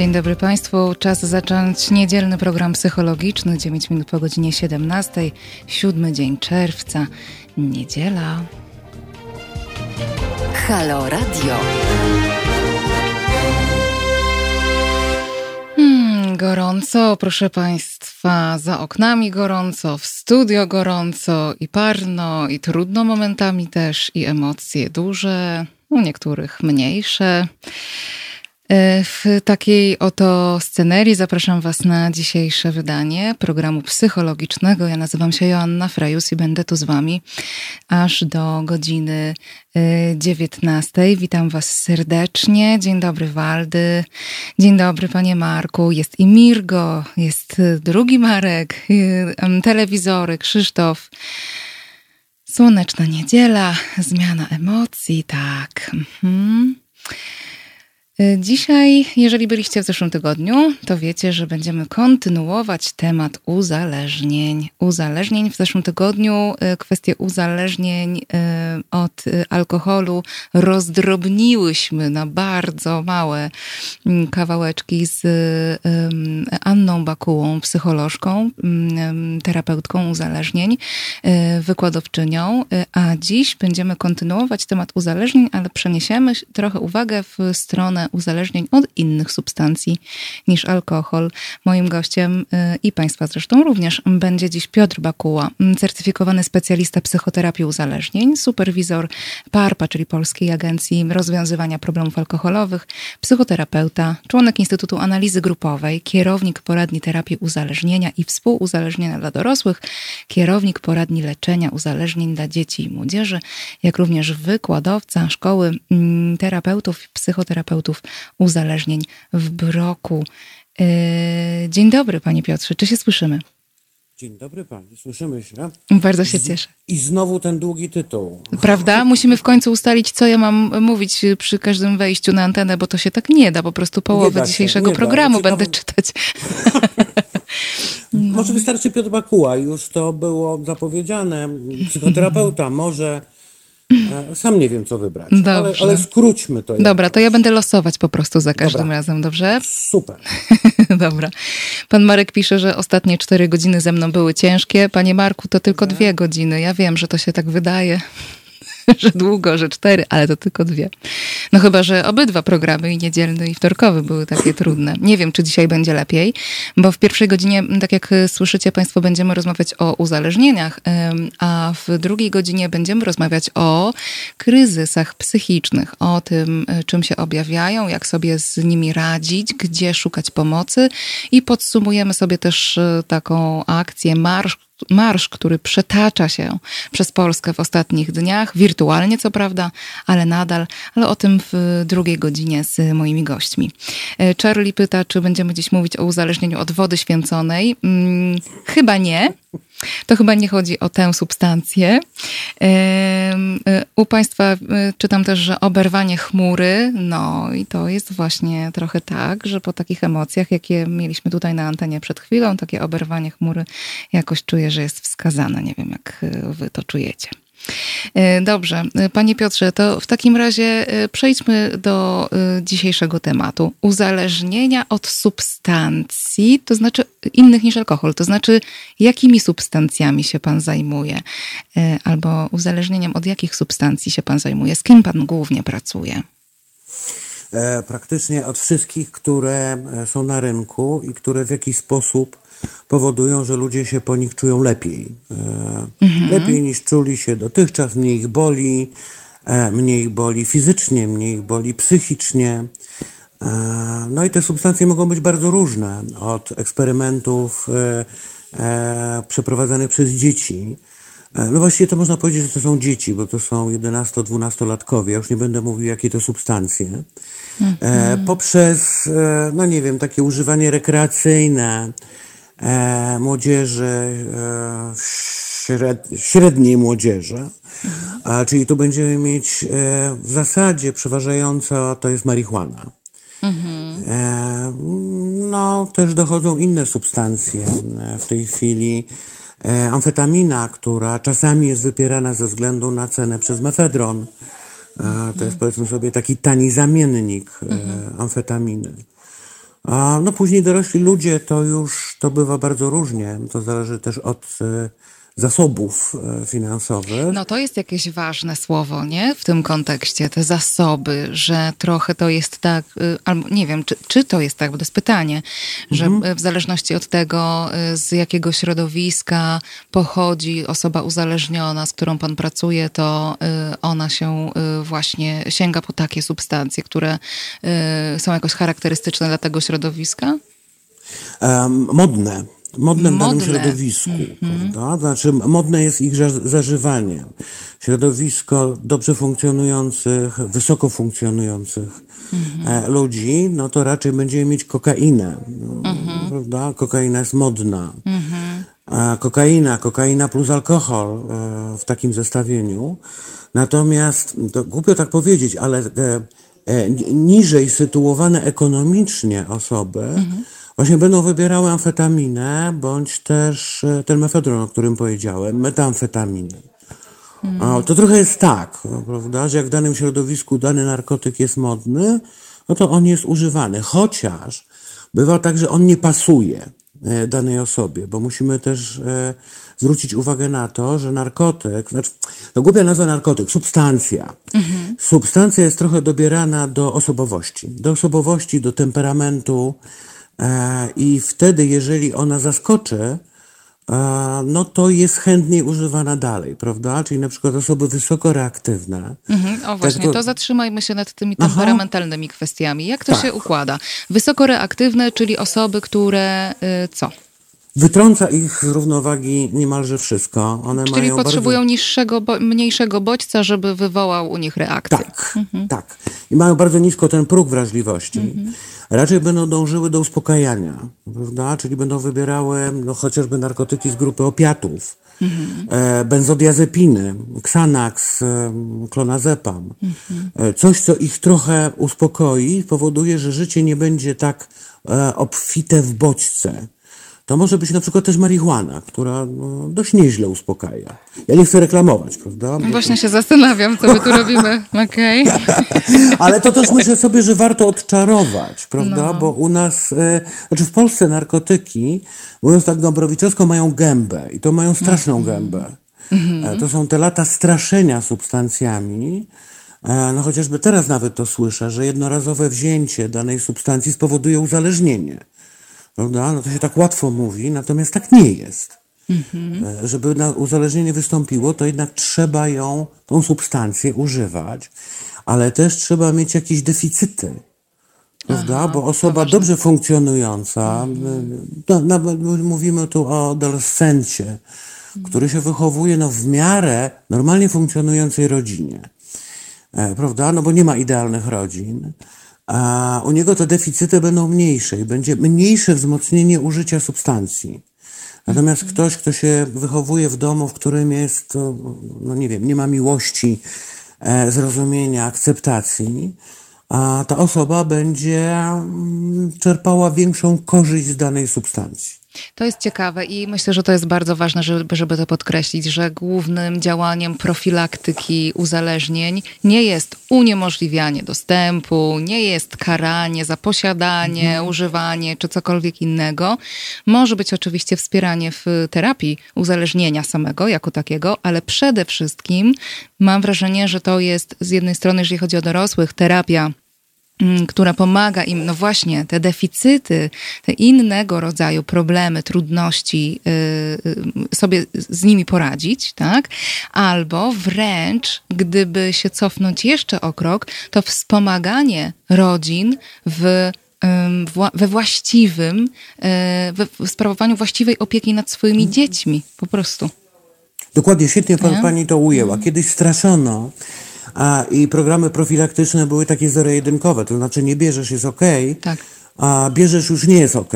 Dzień dobry Państwu. Czas zacząć niedzielny program psychologiczny. 9 minut po godzinie 17. Siódmy dzień czerwca. Niedziela. Halo Radio. Hmm, gorąco, proszę Państwa. Za oknami gorąco, w studio gorąco i parno, i trudno momentami też, i emocje duże, u niektórych mniejsze. E, w takiej oto scenerii zapraszam Was na dzisiejsze wydanie programu psychologicznego. Ja nazywam się Joanna Frejus i będę tu z Wami aż do godziny 19. E, Witam Was serdecznie. Dzień dobry, Waldy. Dzień dobry, Panie Marku. Jest i Mirgo, jest drugi Marek, e, telewizory, Krzysztof. Słoneczna niedziela, zmiana emocji, tak. Mhm. Dzisiaj, jeżeli byliście w zeszłym tygodniu, to wiecie, że będziemy kontynuować temat uzależnień. Uzależnień w zeszłym tygodniu, y, kwestie uzależnień y, od alkoholu rozdrobniłyśmy na bardzo małe mm, kawałeczki z Anną Bakułą, psycholożką, mm, terapeutką uzależnień, wykładowczynią, a dziś będziemy kontynuować temat uzależnień, ale przeniesiemy trochę uwagę w stronę uzależnień od innych substancji niż alkohol. Moim gościem y, i Państwa zresztą również będzie dziś Piotr Bakuła, certyfikowany specjalista psychoterapii uzależnień, superwizor PARPA, czyli Polskiej Agencji Rozwiązywania Problemów Alkoholowych, psychoterapeuta, członek Instytutu Analizy Grupowej, kierownik poradni terapii uzależnienia i współuzależnienia dla dorosłych, kierownik poradni leczenia uzależnień dla dzieci i młodzieży, jak również wykładowca szkoły terapeutów, psychoterapeutów uzależnień w Broku. E, dzień dobry, panie Piotrze, czy się słyszymy? Dzień dobry pani, słyszymy się. Bardzo się cieszę. I znowu ten długi tytuł. Prawda? Musimy w końcu ustalić, co ja mam mówić przy każdym wejściu na antenę, bo to się tak nie da. Po prostu połowę dzisiejszego programu będę czytać. no. Może wystarczy Piotr Bakuła, już to było zapowiedziane. Psychoterapeuta, może sam nie wiem, co wybrać, ale, ale, skróćmy to. Dobra, to ja będę losować po prostu za każdym Dobra. razem, dobrze? Super. Dobra. Pan Marek pisze, że ostatnie cztery godziny ze mną były ciężkie. Panie Marku, to tylko dwie godziny. Ja wiem, że to się tak wydaje. że długo, że cztery, ale to tylko dwie. No chyba, że obydwa programy, i niedzielny, i wtorkowy, były takie trudne. Nie wiem, czy dzisiaj będzie lepiej, bo w pierwszej godzinie, tak jak słyszycie Państwo, będziemy rozmawiać o uzależnieniach, a w drugiej godzinie będziemy rozmawiać o kryzysach psychicznych, o tym, czym się objawiają, jak sobie z nimi radzić, gdzie szukać pomocy i podsumujemy sobie też e, taką akcję Marsz marsz, który przetacza się przez Polskę w ostatnich dniach, wirtualnie co prawda, ale nadal, ale o tym w drugiej godzinie z moimi gośćmi. E, Charlie pyta, czy będziemy dziś mówić o uzależnieniu od wody święconej. Hmm, chyba nie. To chyba nie chodzi o tę substancję. E, u Państwa e, czytam też, że oberwanie chmury, no i to jest właśnie trochę tak, że po takich emocjach, jakie mieliśmy tutaj na antenie przed chwilą, takie oberwanie chmury jakoś czuję, że jest wskazane. Nie wiem, jak e, Wy to czujecie. E, dobrze, e, panie Piotrze, to w takim razie e, przejdźmy do dzisiejszego tematu. Uzależnienia od substancji, to znaczy innych niż alkohol, to znaczy jakimi substancjami się pan zajmuje? Albo uzależnieniem od jakich substancji się pan zajmuje? Z kim pan głównie pracuje? Praktycznie od wszystkich, które są na rynku i które w jakiś sposób powodują, że ludzie się po nich czują lepiej. Mhm. Lepiej niż czuli się dotychczas, mniej ich boli, e, mniej ich boli fizycznie, mniej ich boli psychicznie. E, no i te substancje mogą być bardzo różne, od eksperymentów przeprowadzanych przez dzieci. No właściwie to można powiedzieć, że to są dzieci, bo to są 11-12-latkowie. Ja już nie będę mówił, jakie to substancje. Mhm. Poprzez, no nie wiem, takie używanie rekreacyjne, młodzieży, e, śred, średniej młodzieży. Czyli tu będziemy mieć e, w zasadzie przeważająco to jest marihuana. E, no, też dochodzą inne substancje e, w tej chwili. E, amfetamina, która czasami jest wypierana ze względu na cenę przez mefedron. To jest powiedzmy sobie taki tani zamiennik amfetaminy. A no później dorośli ludzie to już to bywa bardzo różnie. To zależy też od e, zasobów e, finansowych. No to jest jakieś ważne słowo, nie? W tym kontekście, te zasoby, że trochę to jest tak, y, albo nie wiem, czy, czy to jest tak, bo to jest pytanie, że mhm. w zależności od tego, y, z jakiego środowiska pochodzi osoba uzależniona, z którą pan pracuje, to y, ona się właśnie sięga po takie substancje, które są jakoś charakterystyczne dla tego środowiska? Um, modne modne w danym środowisku, mm -hmm. prawda? Znaczy, modne jest ich zażywanie. Środowisko dobrze funkcjonujących, wysoko funkcjonujących mm -hmm. ludzi, no to raczej będziemy mieć kokainę, mm -hmm. prawda? Kokaina jest modna. Mhm. Kokaina, kokaina plus alkohol e, w takim zestawieniu. Natomiast, to głupio tak powiedzieć, ale e, niżej sytuowane ekonomicznie osoby, mhm właśnie będą wybierały amfetaminę, bądź też e, ten mefedron, o którym powiedziałem, metamfetaminę. Hmm. To trochę jest tak, no, prawda, że jak w danym środowisku dany narkotyk jest modny, no to on jest używany, chociaż bywa tak, że on nie pasuje e, danej osobie, bo musimy też e, zwrócić uwagę na to, że narkotyk, znaczy, to głupia nazwa narkotyk, substancja. Mhm. Substancja jest trochę dobierana do osobowości, do osobowości, do temperamentu, I wtedy, jeżeli ona zaskoczy, e, no to jest chętniej używana dalej, prawda? Czyli na przykład osoby wysoko reaktywne. Mhm, o właśnie, tak to... to... zatrzymajmy się nad tymi temperamentalnymi Aha. kwestiami. Jak to tak. się układa? Wysoko reaktywne, czyli osoby, które y, co? Wytrąca ich z równowagi niemalże wszystko. One Czyli mają potrzebują bardzo... niższego, mniejszego bodźca, żeby wywołał u nich reakcję. Tak, mhm. tak. I mają bardzo nisko ten próg wrażliwości. Mhm. Raczej będą dążyły do uspokajania, prawda? Czyli będą wybierały no, chociażby narkotyki z grupy opiatów, mhm. e, benzodiazepiny, Xanax, e, klonazepam. Mhm. E, coś, co ich trochę uspokoi, powoduje, że życie nie będzie tak e, obfite w bodźce to może być na przykład też marihuana, która no, dość nieźle uspokaja. Ja nie chcę reklamować, prawda? Bo Właśnie to... się zastanawiam, co my tu robimy. Okej. Ale to też myślę sobie, że warto odczarować, prawda? No. Bo u nas, e, znaczy w Polsce narkotyki, mówiąc tak dobrowiczowsko, mają gębę i to mają straszną mm. gębę. Mm -hmm. To są te lata straszenia substancjami, e, no chociażby teraz nawet to słyszę, że jednorazowe wzięcie danej substancji spowoduje uzależnienie prawda? No to się tak łatwo mówi, natomiast tak nie jest. Mhm. Żeby na uzależnienie wystąpiło, to jednak trzeba ją, tą substancję używać, ale też trzeba mieć jakieś deficyty. Prawda? Aha, Bo osoba dobrze funkcjonująca, mhm. no, no, mówimy tu o adolescencie, mhm. który się wychowuje no, w miarę normalnie funkcjonującej rodzinie. E, prawda? No bo nie ma idealnych rodzin a u niego te deficyty będą mniejsze i będzie mniejsze wzmocnienie użycia substancji. Natomiast mhm. ktoś, kto się wychowuje w domu, w którym jest, no nie wiem, nie ma miłości, e, zrozumienia, akceptacji, a ta osoba będzie mm, czerpała większą korzyść z danej substancji. To jest ciekawe i myślę, że to jest bardzo ważne, żeby, żeby to podkreślić, że głównym działaniem profilaktyki uzależnień nie jest uniemożliwianie dostępu, nie jest karanie za posiadanie, mhm. używanie czy cokolwiek innego. Może być oczywiście wspieranie w terapii uzależnienia samego jako takiego, ale przede wszystkim mam wrażenie, że to jest z jednej strony, jeżeli chodzi o dorosłych, terapia która pomaga im, no właśnie, te deficyty, te innego rodzaju problemy, trudności yy, sobie z nimi poradzić, tak? Albo wręcz, gdyby się cofnąć jeszcze o krok, to wspomaganie rodzin w we właściwym, y, we sprawowaniu właściwej opieki nad swoimi dziećmi, po prostu. Dokładnie, świetnie Nie? pani to ujęła. Kiedyś straszono, a, I programy profilaktyczne były takie zero-jedynkowe, to znaczy nie bierzesz jest ok, tak. a bierzesz już nie jest ok.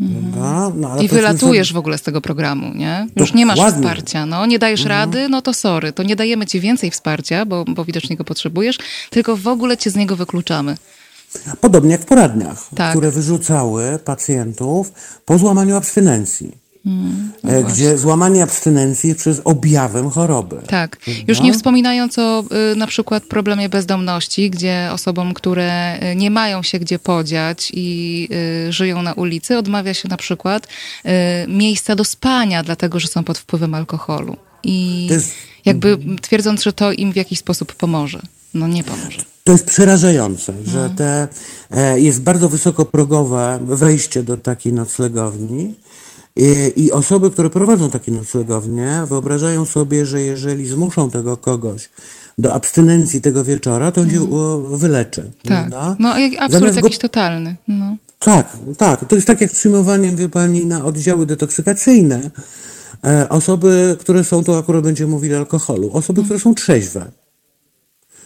Mhm. No, I wylatujesz sobie... w ogóle z tego programu, nie? Już nie masz wsparcia, no, nie dajesz mhm. rady, no to sorry, to nie dajemy ci więcej wsparcia, bo, bo widocznie go potrzebujesz, tylko w ogóle cię z niego wykluczamy. Podobnie jak w poradniach, tak. które wyrzucały pacjentów po złamaniu abstynencji. Mm, no gdzie złamanie abstynencji jest przez objawem choroby. Tak. Już nie wspominając o y, na przykład problemie bezdomności, gdzie osobom, które y, nie mają się gdzie podziać i y, żyją na ulicy, odmawia się na przykład y, miejsca do spania, dlatego że są pod wpływem alkoholu. I jest... jakby twierdząc, że to im w jakiś sposób pomoże. No nie pomoże. To jest przerażające, no. że te, e, jest bardzo wysokoprogowe wejście do takiej noclegowni i, i osoby, które prowadzą takie noclegownie wyobrażają sobie, że jeżeli zmuszą tego kogoś do abstynencji tego wieczora, to on się wyleczy. Tak. Prawda? No absurd jakiś totalny. No. Tak, tak. To jest tak jak z przyjmowaniem, wie pani, na oddziały detoksykacyjne. E, osoby, które są, to akurat będziemy mówili o alkoholu, osoby, które są trzeźwe.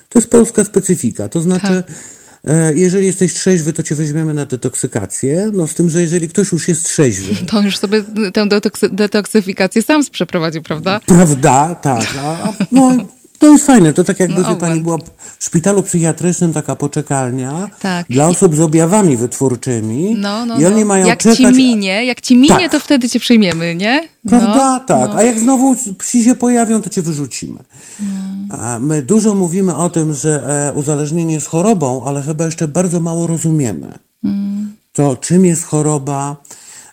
To jest polska specyfika. To znaczy, tak. E, jeżeli jesteś trzeźwy, to cię weźmiemy na detoksykację. No z tym, że jeżeli ktoś już jest trzeźwy. To już sobie tę detoksy detoksyfikację sam przeprowadził, prawda? Prawda, tak. A, no, to jest fajne. To tak jakby, no, pani, była w szpitalu psychiatrycznym taka poczekalnia tak. dla osób z objawami wytwórczymi. No, no, I oni no. mają jak czekać... ci minie, jak ci minie, tak. to wtedy cię przyjmiemy, nie? Prawda? No, tak. No. A jak znowu psi się pojawią, to cię wyrzucimy. A my dużo mówimy o tym, że e, uzależnienie jest chorobą, ale chyba jeszcze bardzo mało rozumiemy. Mm. To czym jest choroba,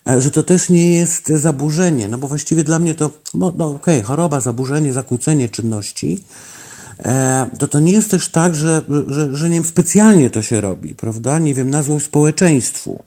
że to też nie jest zaburzenie, no bo właściwie dla mnie to, no, no okej, okay, choroba, zaburzenie, zakłócenie czynności, e, to to nie jest też tak, że, że, że nie wiem, specjalnie to się robi, prawda? Nie wiem, na złość społeczeństwu.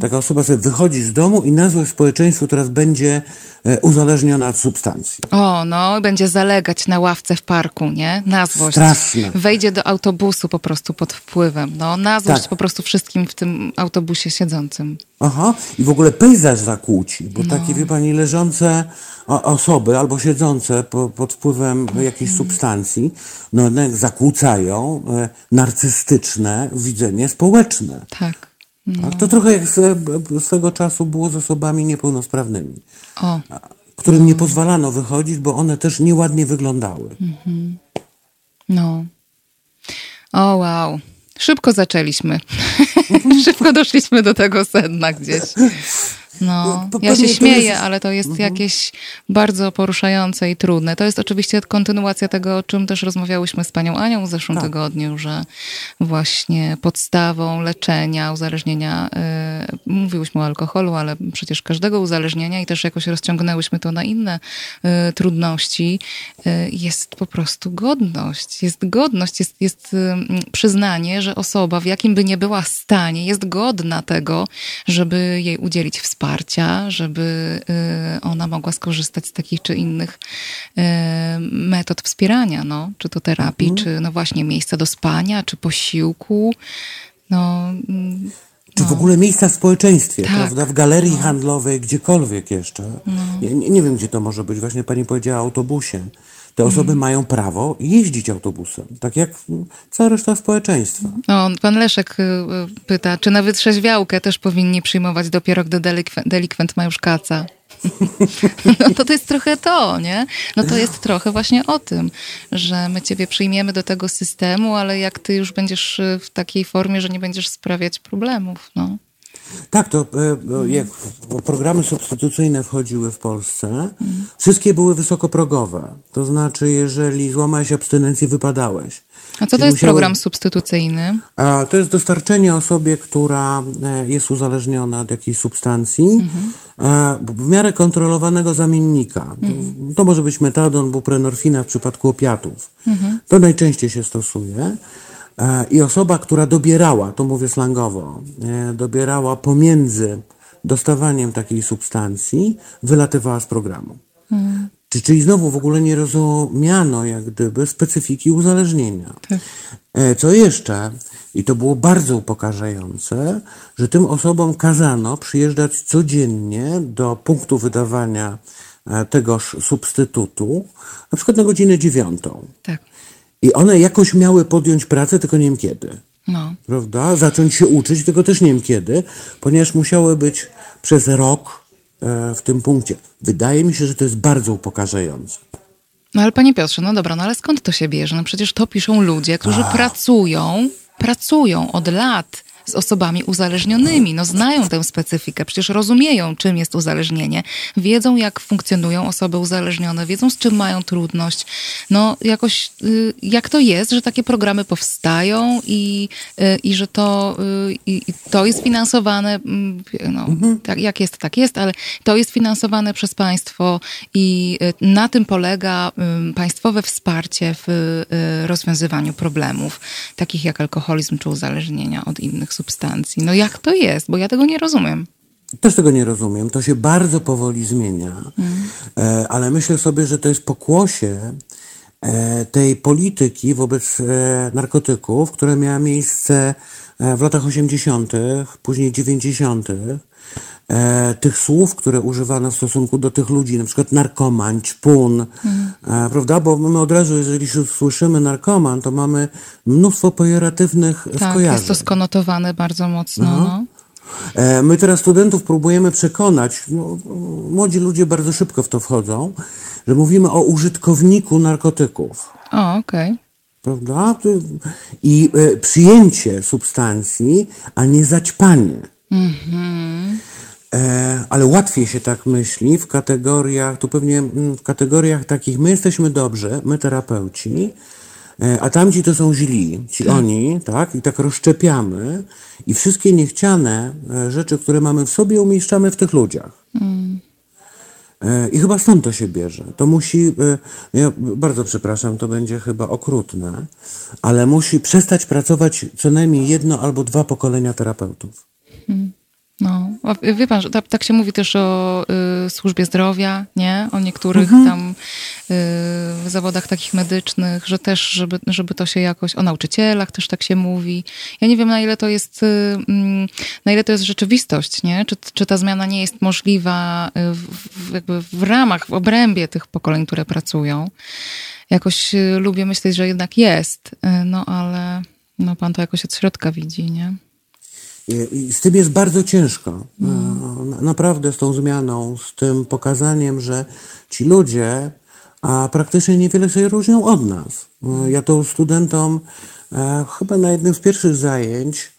Taka osoba sobie wychodzi z domu i na złość społeczeństwu teraz będzie e, uzależniona od substancji. O, no, będzie zalegać na ławce w parku, nie? Na złość. Straszne. Wejdzie do autobusu po prostu pod wpływem. No, na złość tak. po prostu wszystkim w tym autobusie siedzącym. Aha, i w ogóle pejzaż zakłóci, bo no. takie, wie pani, leżące osoby albo siedzące po, pod wpływem jakiejś mm. substancji, no, zakłócają e, narcystyczne widzenie społeczne. Tak. No. To trochę jak swego czasu było z osobami niepełnosprawnymi, o. którym nie pozwalano wychodzić, bo one też nieładnie wyglądały. Mhm. No. O, wow. Szybko zaczęliśmy. Szybko doszliśmy do tego sedna gdzieś. No, no ja się śmieję, jest... ale to jest mhm. jakieś bardzo poruszające i trudne. To jest oczywiście kontynuacja tego, o czym też rozmawiałyśmy z panią Anią w zeszłym tak. tygodniu, że właśnie podstawą leczenia uzależnienia, yy, mówiłyśmy o alkoholu, ale przecież każdego uzależnienia i też jakoś rozciągnęłyśmy to na inne yy, trudności, yy, jest po prostu godność. Jest godność, jest, jest przyznanie, że osoba w jakim by nie była stanie, jest godna tego, żeby jej udzielić wsparcia wsparcia, żeby y, ona mogła skorzystać z takich czy innych y, metod wspierania, no, czy to terapii, mhm. czy no właśnie miejsca do spania, czy posiłku. No, mm, czy w no. ogóle miejsca w społeczeństwie, tak. prawda? W galerii handlowej, gdziekolwiek jeszcze. No. Nie, nie, wiem, gdzie to może być. Właśnie pani powiedziała autobusie. Te osoby mm. mają prawo jeździć autobusem, tak jak cała reszta społeczeństwa. No, pan Leszek y, y, pyta, czy na wytrzeźwiałkę też powinni przyjmować dopiero, gdy delikwent, delikwent ma już kaca? No to to jest trochę to, nie? No to jest trochę właśnie o tym, że my ciebie przyjmiemy do tego systemu, ale jak ty już będziesz y, w takiej formie, że nie będziesz sprawiać problemów, no. Tak, to e, jak programy substytucyjne wchodziły w Polsce, wszystkie były wysokoprogowe. To znaczy, jeżeli złamałeś abstynencję, wypadałeś. A co to jest program substytucyjny? A, to jest dostarczenie osobie, która e, jest uzależniona od jakiejś substancji, mhm. w miarę kontrolowanego zamiennika. Mhm. To może być metadon, buprenorfina w przypadku opiatów. Mhm. To najczęściej się stosuje. E, I osoba, która dobierała, to mówię slangowo, e, dobierała pomiędzy dostawaniem takiej substancji, wylatywała z programu. Hmm. Czyli znowu w ogóle nie rozumiano jak gdyby specyfiki uzależnienia. Tak. E, co jeszcze, i to było bardzo upokarzające, że tym osobom kazano przyjeżdżać codziennie do punktu wydawania tegoż substytutu, na przykład na godzinę dziewiątą. Tak. I one jakoś miały podjąć pracę, tylko nie wiem kiedy. No. Prawda? Zacząć się uczyć, tylko też nie wiem kiedy, ponieważ musiały być przez rok e, w tym punkcie. Wydaje mi się, że to jest bardzo upokarzające. No ale panie Piotrze, no dobra, no ale skąd to się bierze? No przecież to piszą ludzie, którzy A. pracują, pracują od lat z osobami uzależnionymi. No znają tę specyfikę, przecież rozumieją, czym jest uzależnienie, wiedzą, jak funkcjonują osoby uzależnione, wiedzą, z czym mają trudność. No jakoś, y, jak to jest, że takie programy powstają i, y, i że to, y, i, to jest finansowane, mm, no, mhm. tak, jak jest, tak jest, ale to jest finansowane przez państwo i na tym polega państwowe wsparcie w rozwiązywaniu problemów, takich jak alkoholizm czy uzależnienia od innych substancji. No jak to jest? Bo ja tego nie rozumiem. Też tego nie rozumiem. To się bardzo powoli zmienia, mm. ale myślę sobie, że to jest pokłosie e, tej polityki wobec e, narkotyków, która miała miejsce w latach 80., później 90., e, tych słów, które używano w stosunku do tych ludzi, na przykład narkoman, ćpun, mhm. e, prawda? Bo my od razu, jeżeli słyszymy narkoman, to mamy mnóstwo pejoratywnych tak, skojarzeń. jest to skonotowane bardzo mocno. No. no. E, my teraz studentów próbujemy przekonać, no, młodzi ludzie bardzo szybko w to wchodzą, że mówimy o użytkowniku narkotyków. O, okej. Okay. Prawda? I e, przyjęcie substancji, a nie zaćpanie. Mhm. E, ale łatwiej się tak myśli w kategoriach, tu pewnie mm, w kategoriach takich, my jesteśmy dobrzy, my terapeuci, e, a tamci to są źli, ci tak. oni, tak? I tak rozszczepiamy i wszystkie niechciane e, rzeczy, które mamy w sobie, umieszczamy w tych ludziach. Mm. I chyba stąd to się bierze. To musi, ja bardzo przepraszam, to będzie chyba okrutne, ale musi przestać pracować co najmniej jedno albo dwa pokolenia terapeutów. Mm. No, wie pan, że tak, tak się mówi też o y, służbie zdrowia, nie? O niektórych mhm. tam y, zawodach takich medycznych, że też, żeby, żeby to się jakoś, o nauczycielach też tak się mówi. Ja nie wiem, na ile to jest, y, mm, na ile to jest rzeczywistość, nie? Czy, czy ta zmiana nie jest możliwa y, w, w, jakby w ramach, w obrębie tych pokoleń, które pracują. Jakoś y, lubię myśleć, że jednak jest, y, no ale no pan to jakoś od środka widzi, nie? Z tym jest bardzo ciężko. Mm. Naprawdę z tą zmianą, z tym pokazaniem, że ci ludzie a praktycznie niewiele się różnią od nas. E, ja to studentom e, chyba na jednym z pierwszych zajęć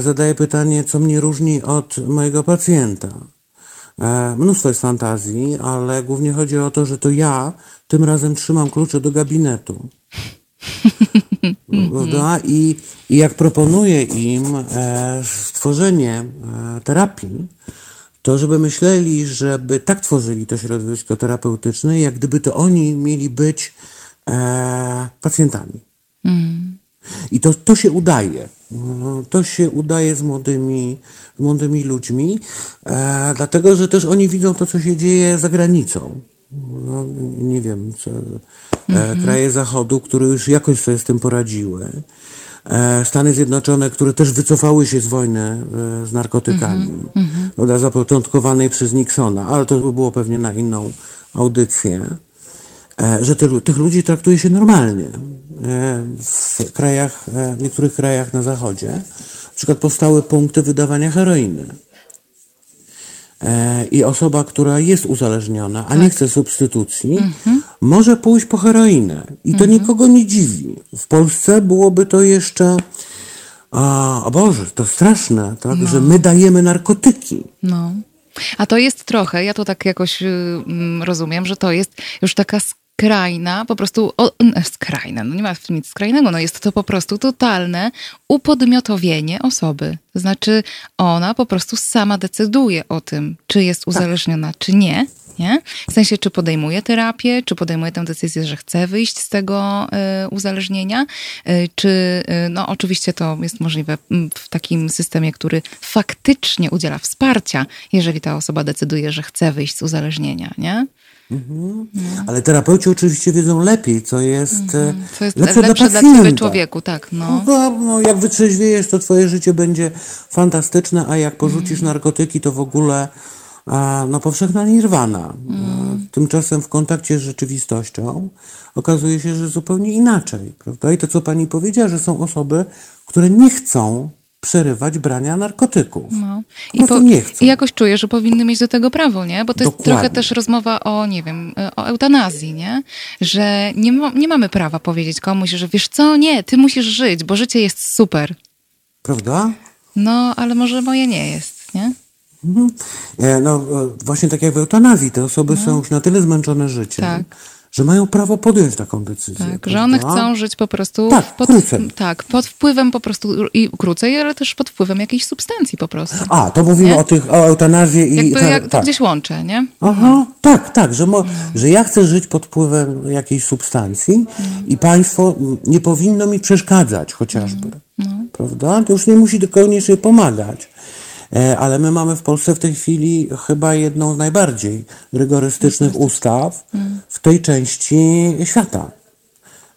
zadaję pytanie, co mnie różni od mojego pacjenta. Mnóstwo jest fantazji, ale głównie chodzi o to, że to ja tym razem trzymam klucze do gabinetu. Prawda? I, I jak proponuję im e, stworzenie e, terapii, to żeby myśleli, żeby tak tworzyli to środowisko terapeutyczne, jak gdyby to oni mieli być e, pacjentami. Mm. I to, to się udaje. To się udaje z młodymi, młodymi ludźmi, e, dlatego że też oni widzą to, co się dzieje za granicą no, nie wiem, co, mhm. kraje Zachodu, które już jakoś sobie z tym poradziły. E, Stany Zjednoczone, które też wycofały się z wojny e, z narkotykami, mm-hmm. zapoczątkowanej przez Nixona, ale to by było pewnie na inną audycję, że te, tych ludzi traktuje się normalnie. W krajach, w niektórych krajach na Zachodzie, na przykład powstały punkty wydawania heroiny. E, i osoba, która jest uzależniona, a tak. nie chce substytucji, mhm. może pójść po heroinę. I to mhm. nikogo nie dziwi. W Polsce byłoby to jeszcze. A, o Boże, to straszne, tak? No. że my dajemy narkotyki. No. A to jest trochę, ja to tak jakoś y, mm, rozumiem, że to jest już taka skrajna, po prostu o, skrajna, no nie ma w tym nic skrajnego, no jest to po prostu totalne upodmiotowienie osoby. To znaczy ona po prostu sama decyduje o tym, czy jest tak. uzależniona, tak. czy nie. Nie? W sensie, czy podejmuje terapię, czy podejmuje tę decyzję, że chce wyjść z tego y, uzależnienia, y, czy, y, no oczywiście to jest możliwe w takim systemie, który faktycznie udziela wsparcia, jeżeli ta osoba decyduje, że chce wyjść z uzależnienia, nie? Mhm. Ale terapeuci oczywiście wiedzą lepiej, co jest, mhm. co jest lepsze, lepsze dla, dla ciebie człowieku, tak. No. No, no, jak wytrzeźwiejesz, to twoje życie będzie fantastyczne, a jak porzucisz mhm. narkotyki, to w ogóle a, no, powszechna nirwana. Mhm. Tymczasem w kontakcie z rzeczywistością okazuje się, że zupełnie inaczej. Prawda? I to, co pani powiedziała, że są osoby, które nie chcą przerywać brania narkotyków. No. I, po, nie chcą. I jakoś czuję, że powinny mieć do tego prawo, nie? Bo to jest Dokładnie. trochę też rozmowa o, nie wiem, o eutanazji, nie? Że nie, ma, nie mamy prawa powiedzieć komuś, że wiesz co, nie, ty musisz żyć, bo życie jest super. Prawda? No, ale może moje nie jest, nie? Mhm. E, no e, właśnie tak jak w eutanazji, te osoby no. są już na tyle zmęczone życiem, tak że mają prawo podjąć taką decyzję. Tak, że one chcą żyć po prostu tak, pod, krócej. tak, pod wpływem po prostu i krócej, ale też pod wpływem jakiejś substancji po prostu. A, to mówimy nie? o tych, o eutanazji i... Jakby, jak, tak. gdzieś łączę, nie? Aha, tak, tak, że, mo, że ja chcę żyć pod wpływem jakiejś substancji i państwo nie powinno mi przeszkadzać chociażby, mhm. prawda? To już nie musi koniecznie pomagać. E, ale my mamy w Polsce w tej chwili chyba jedną z najbardziej rygorystycznych ustaw w tej części świata.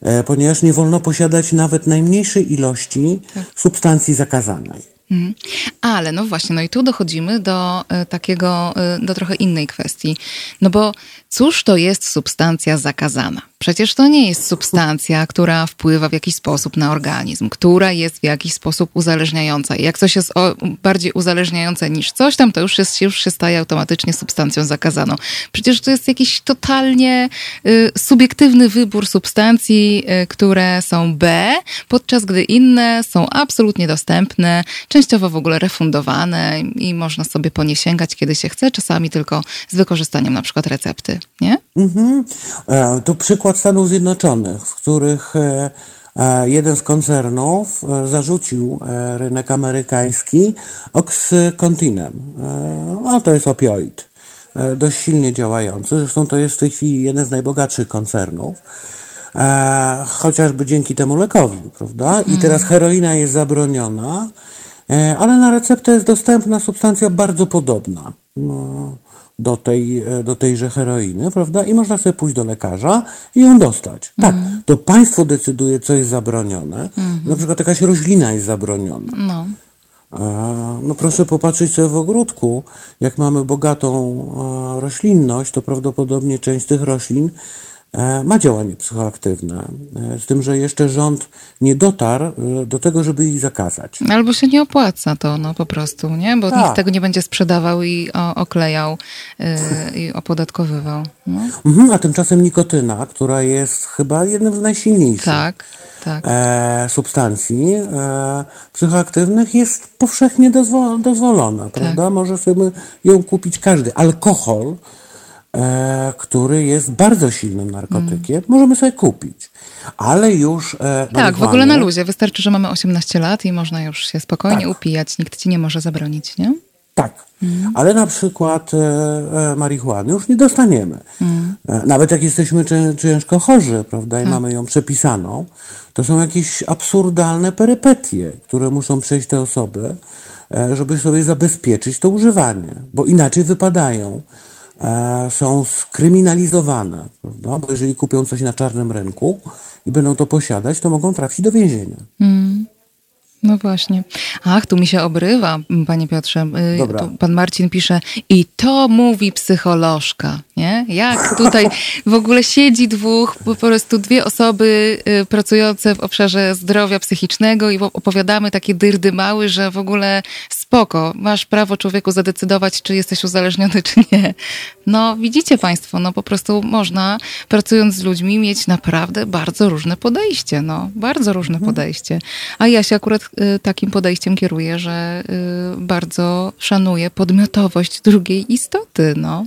E, ponieważ nie wolno posiadać nawet najmniejszej ilości tak. substancji zakazanej. Mhm. Ale no właśnie, no i tu dochodzimy do e, takiego, do trochę innej kwestii. No bo cóż to jest substancja zakazana? Przecież to nie jest substancja, która wpływa w jakiś sposób na organizm, która jest w jakiś sposób uzależniająca. I jak coś jest bardziej uzależniające niż coś tam, to już, jest, już się staje automatycznie substancją zakazaną. Przecież to jest jakiś totalnie y, subiektywny wybór substancji, y, które są B, podczas gdy inne są absolutnie dostępne, częściowo w ogóle refundowane i można sobie po nie sięgać, kiedy się chce, czasami tylko z wykorzystaniem na przykład recepty, nie? Mhm. E, to przykład Stanów Zjednoczonych, w których e, e, jeden z koncernów zarzucił rynek amerykański oksykontinem. A to jest opioid, dość silnie działający. Zresztą to jest w tej chwili jeden z najbogatszych koncernów. Chociażby dzięki temu lekowi, prawda? I teraz heroina jest zabroniona, ale na receptę jest dostępna substancja bardzo podobna. No do, tej, e, do tejże heroiny, prawda? I można sobie pójść do lekarza i ją dostać. Tak, mm. to państwo decyduje, co jest zabronione. Mm. Na przykład jakaś roślina jest zabroniona. No. No proszę popatrzeć sobie w ogródku. Jak mamy bogatą roślinność, to prawdopodobnie część tych roślin E, ma działanie psychoaktywne. E, z tym, że jeszcze rząd nie dotarł e, do tego, żeby ich zakazać. Albo się nie opłaca to no, po prostu, nie? Bo tak. nikt tego nie będzie sprzedawał i o, oklejał yy, i opodatkowywał. No. Mhm, a tymczasem nikotyna, która jest chyba jednym z najsilniejszych tak, tak. E, substancji e, psychoaktywnych, jest powszechnie dozwol dozwolona, tak. prawda? Może sobie ją kupić każdy. Alkohol e, który jest bardzo silnym narkotykiem, mm. możemy sobie kupić. Ale już. E, tak, w ogóle na luzie. Wystarczy, że mamy 18 lat i można już się spokojnie tak. upijać. Nikt ci nie może zabronić, nie? Tak. Mm. Ale na przykład e, e, marihuany już nie dostaniemy. Mm. E, nawet jak jesteśmy ciężko chorzy, prawda, i tak. mamy ją przepisaną, to są jakieś absurdalne perypetie, które muszą przejść te osoby, e, żeby sobie zabezpieczyć to używanie, bo inaczej wypadają E, są skryminalizowane, prawda? bo jeżeli kupią coś na czarnym rynku i będą to posiadać, to mogą trafić do więzienia. Mm. No właśnie. Ach, tu mi się obrywa, panie Piotrze. Y, Dobra. pan Marcin pisze, i to mówi psycholożka, nie? Jak tutaj w ogóle siedzi dwóch, po prostu dwie osoby y, pracujące w obszarze zdrowia psychicznego i opowiadamy takie dyrdy mały, że w ogóle spoko, masz prawo człowieku zadecydować, czy jesteś uzależniony, czy nie. No, widzicie państwo, no po prostu można, pracując z ludźmi, mieć naprawdę bardzo różne podejście, no, bardzo różne mhm. podejście. A ja się akurat y, takim podejściem kieruję, że y, bardzo szanuję podmiotowość drugiej istoty, no.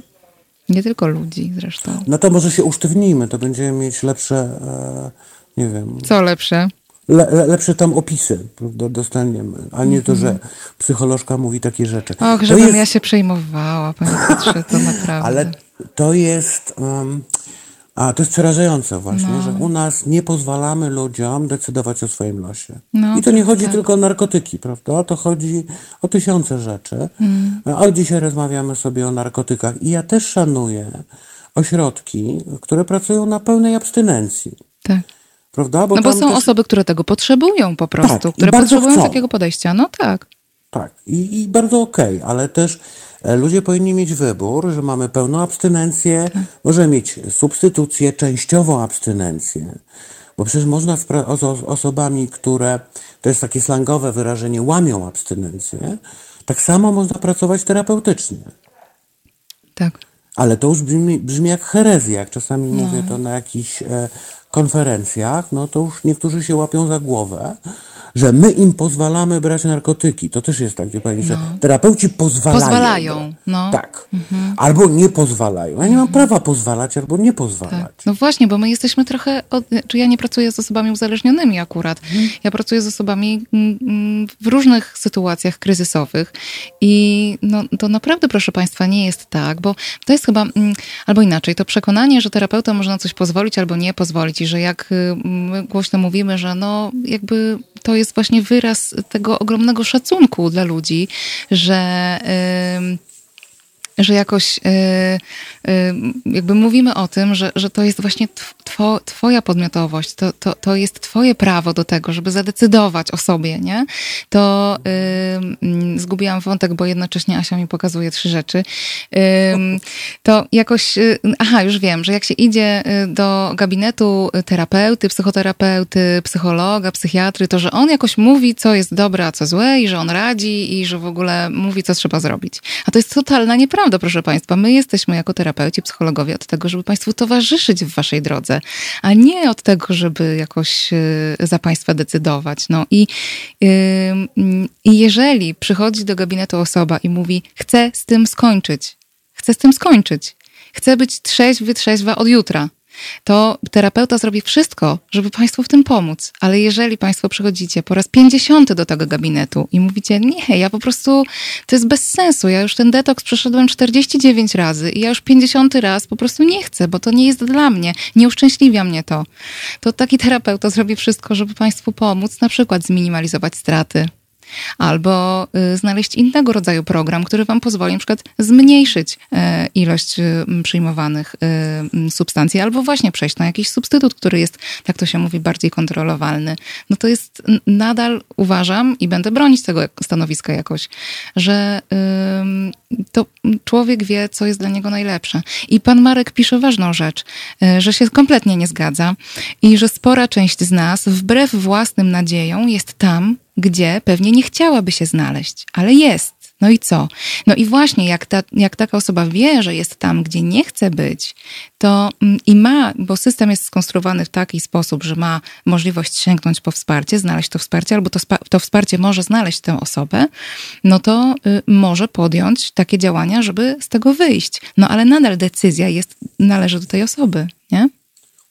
Nie tylko ludzi zresztą. No to może się usztywnijmy, to będziemy mieć lepsze, e, nie wiem. Co lepsze? le, le, lepsze tam opisy prawda, dostaniemy, a nie to, że mhm. psycholożka mówi takie rzeczy. Och, żebym jest... ja się przejmowała, panie Piotrze, to naprawdę. Ale to jest... Um, a to jest przerażające właśnie, no. że u nas nie pozwalamy ludziom decydować o swoim losie. No, I to nie chodzi tak. tylko o narkotyki, prawda? To chodzi o tysiące rzeczy. Mm. A dzisiaj rozmawiamy sobie o narkotykach. I ja też szanuję ośrodki, które pracują na pełnej abstynencji. Tak. Prawda? Bo no bo są też... osoby, które tego potrzebują po prostu, tak, które potrzebują chcą. takiego podejścia. No tak. Tak, i, i bardzo okej, okay, ale też ludzie powinni mieć wybór, że mamy pełną abstynencję, tak. może mieć substytucję, częściową abstynencję. Bo przecież można z osobami, które, to jest takie slangowe wyrażenie, łamią abstynencję, tak samo można pracować terapeutycznie. Tak. Ale to już brzmi, brzmi jak herezja, jak czasami no. mówię to na jakichś e, konferencjach, no to już niektórzy się łapią za głowę, że my im pozwalamy brać narkotyki. To też jest tak, wie pani, że terapeuci pozwalają. Pozwalają, no. Tak. Albo nie pozwalają. Ja nie mam prawa pozwalać albo nie pozwalać. Tak. No właśnie, bo my jesteśmy trochę, od, czy ja nie pracuję z osobami uzależnionymi akurat. Ja pracuję z osobami mm, mm, w różnych sytuacjach kryzysowych i no, to naprawdę, proszę Państwa, nie jest tak, bo to jest chyba, mm, albo inaczej, to przekonanie, że terapeuta może na coś pozwolić albo nie pozwolić i że jak y, my głośno mówimy, że no jakby to jest właśnie wyraz tego ogromnego szacunku dla ludzi, że... Yy, że jakoś yy, yy, jakby mówimy o tym, że, że to jest właśnie two, twoja podmiotowość, to, to, to jest twoje prawo do tego, żeby zadecydować o sobie, nie? To yy, zgubiłam wątek, bo jednocześnie Asia mi pokazuje trzy rzeczy. to jakoś, y, aha, już wiem, że jak się idzie y, do gabinetu terapeuty, psychoterapeuty, psychologa, psychiatry, to że on jakoś mówi, co jest dobre, a co złe i że on radzi i że w ogóle mówi, co trzeba zrobić. A to jest totalna nieprawda prawda, proszę Państwa. My jesteśmy jako terapeuci, psychologowie od tego, żeby Państwu towarzyszyć w Waszej drodze, a nie od tego, żeby jakoś y, za Państwa decydować. No i, i jeżeli przychodzi do gabinetu osoba i mówi, chcę z tym skończyć, chcę z tym skończyć, chcę być trzeźwy, trzeźwa od jutra, to terapeuta zrobi wszystko, żeby Państwu w tym pomóc. Ale jeżeli Państwo przychodzicie po raz pięćdziesiąty do tego gabinetu i mówicie, nie, ja po prostu, to jest bez sensu, ja już ten detoks przeszedłem 49 razy i ja już 50 raz po prostu nie chcę, bo to nie jest dla mnie, nie uszczęśliwia mnie to, to taki terapeuta zrobi wszystko, żeby Państwu pomóc, na przykład zminimalizować straty, albo y, znaleźć innego rodzaju program, który wam pozwoli na przykład zmniejszyć e, ilość y, przyjmowanych y, substancji, albo właśnie przejść na jakiś substytut, który jest, jak to się mówi, bardziej kontrolowalny. No to jest nadal uważam i będę bronić tego stanowiska jakoś, że to człowiek wie, co jest dla niego najlepsze. I pan Marek pisze ważną rzecz, że się kompletnie nie zgadza i że spora część z nas, wbrew własnym nadziejom, jest tam, gdzie pewnie nie chciałaby się znaleźć, ale jest. No i co? No i właśnie, jak, ta, jak taka osoba wie, że jest tam, gdzie nie chce być, to mm, i ma, bo system jest skonstruowany w taki sposób, że ma możliwość sięgnąć po wsparcie, znaleźć to wsparcie, albo to, to wsparcie może znaleźć tę osobę, no to y, może podjąć takie działania, żeby z tego wyjść. No ale nadal decyzja jest, należy do tej osoby, nie?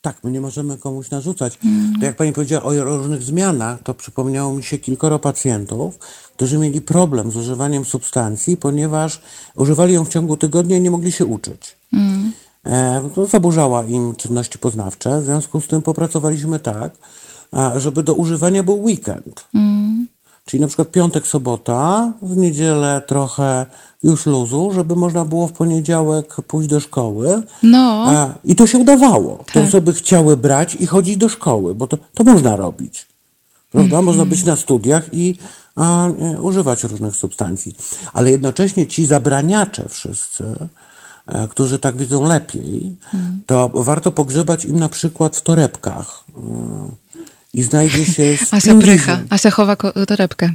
Tak, my nie możemy komuś narzucać. Mm. To jak pani powiedziała o różnych zmianach, to przypomniało mi się kilkoro pacjentów, którzy mieli problem z używaniem substancji, ponieważ używali ją w ciągu tygodnia i nie mogli się uczyć. Mm. E, to zaburzała im czynności poznawcze, w związku z tym popracowaliśmy tak, żeby do używania był weekend. Mm. Czyli na przykład piątek, sobota, w niedzielę trochę już luzu, żeby można było w poniedziałek pójść do szkoły. No. I to się udawało. Tak. Te osoby chciały brać i chodzić do szkoły, bo to, to można robić. Prawda? Mm -hmm. Można być na studiach i a, nie, używać różnych substancji. Ale jednocześnie ci zabraniacze wszyscy, e, którzy tak widzą lepiej, mm. to warto pogrzebać im na przykład w torebkach. E, i znajdzie się... Asia prycha, Asia chowa torebkę.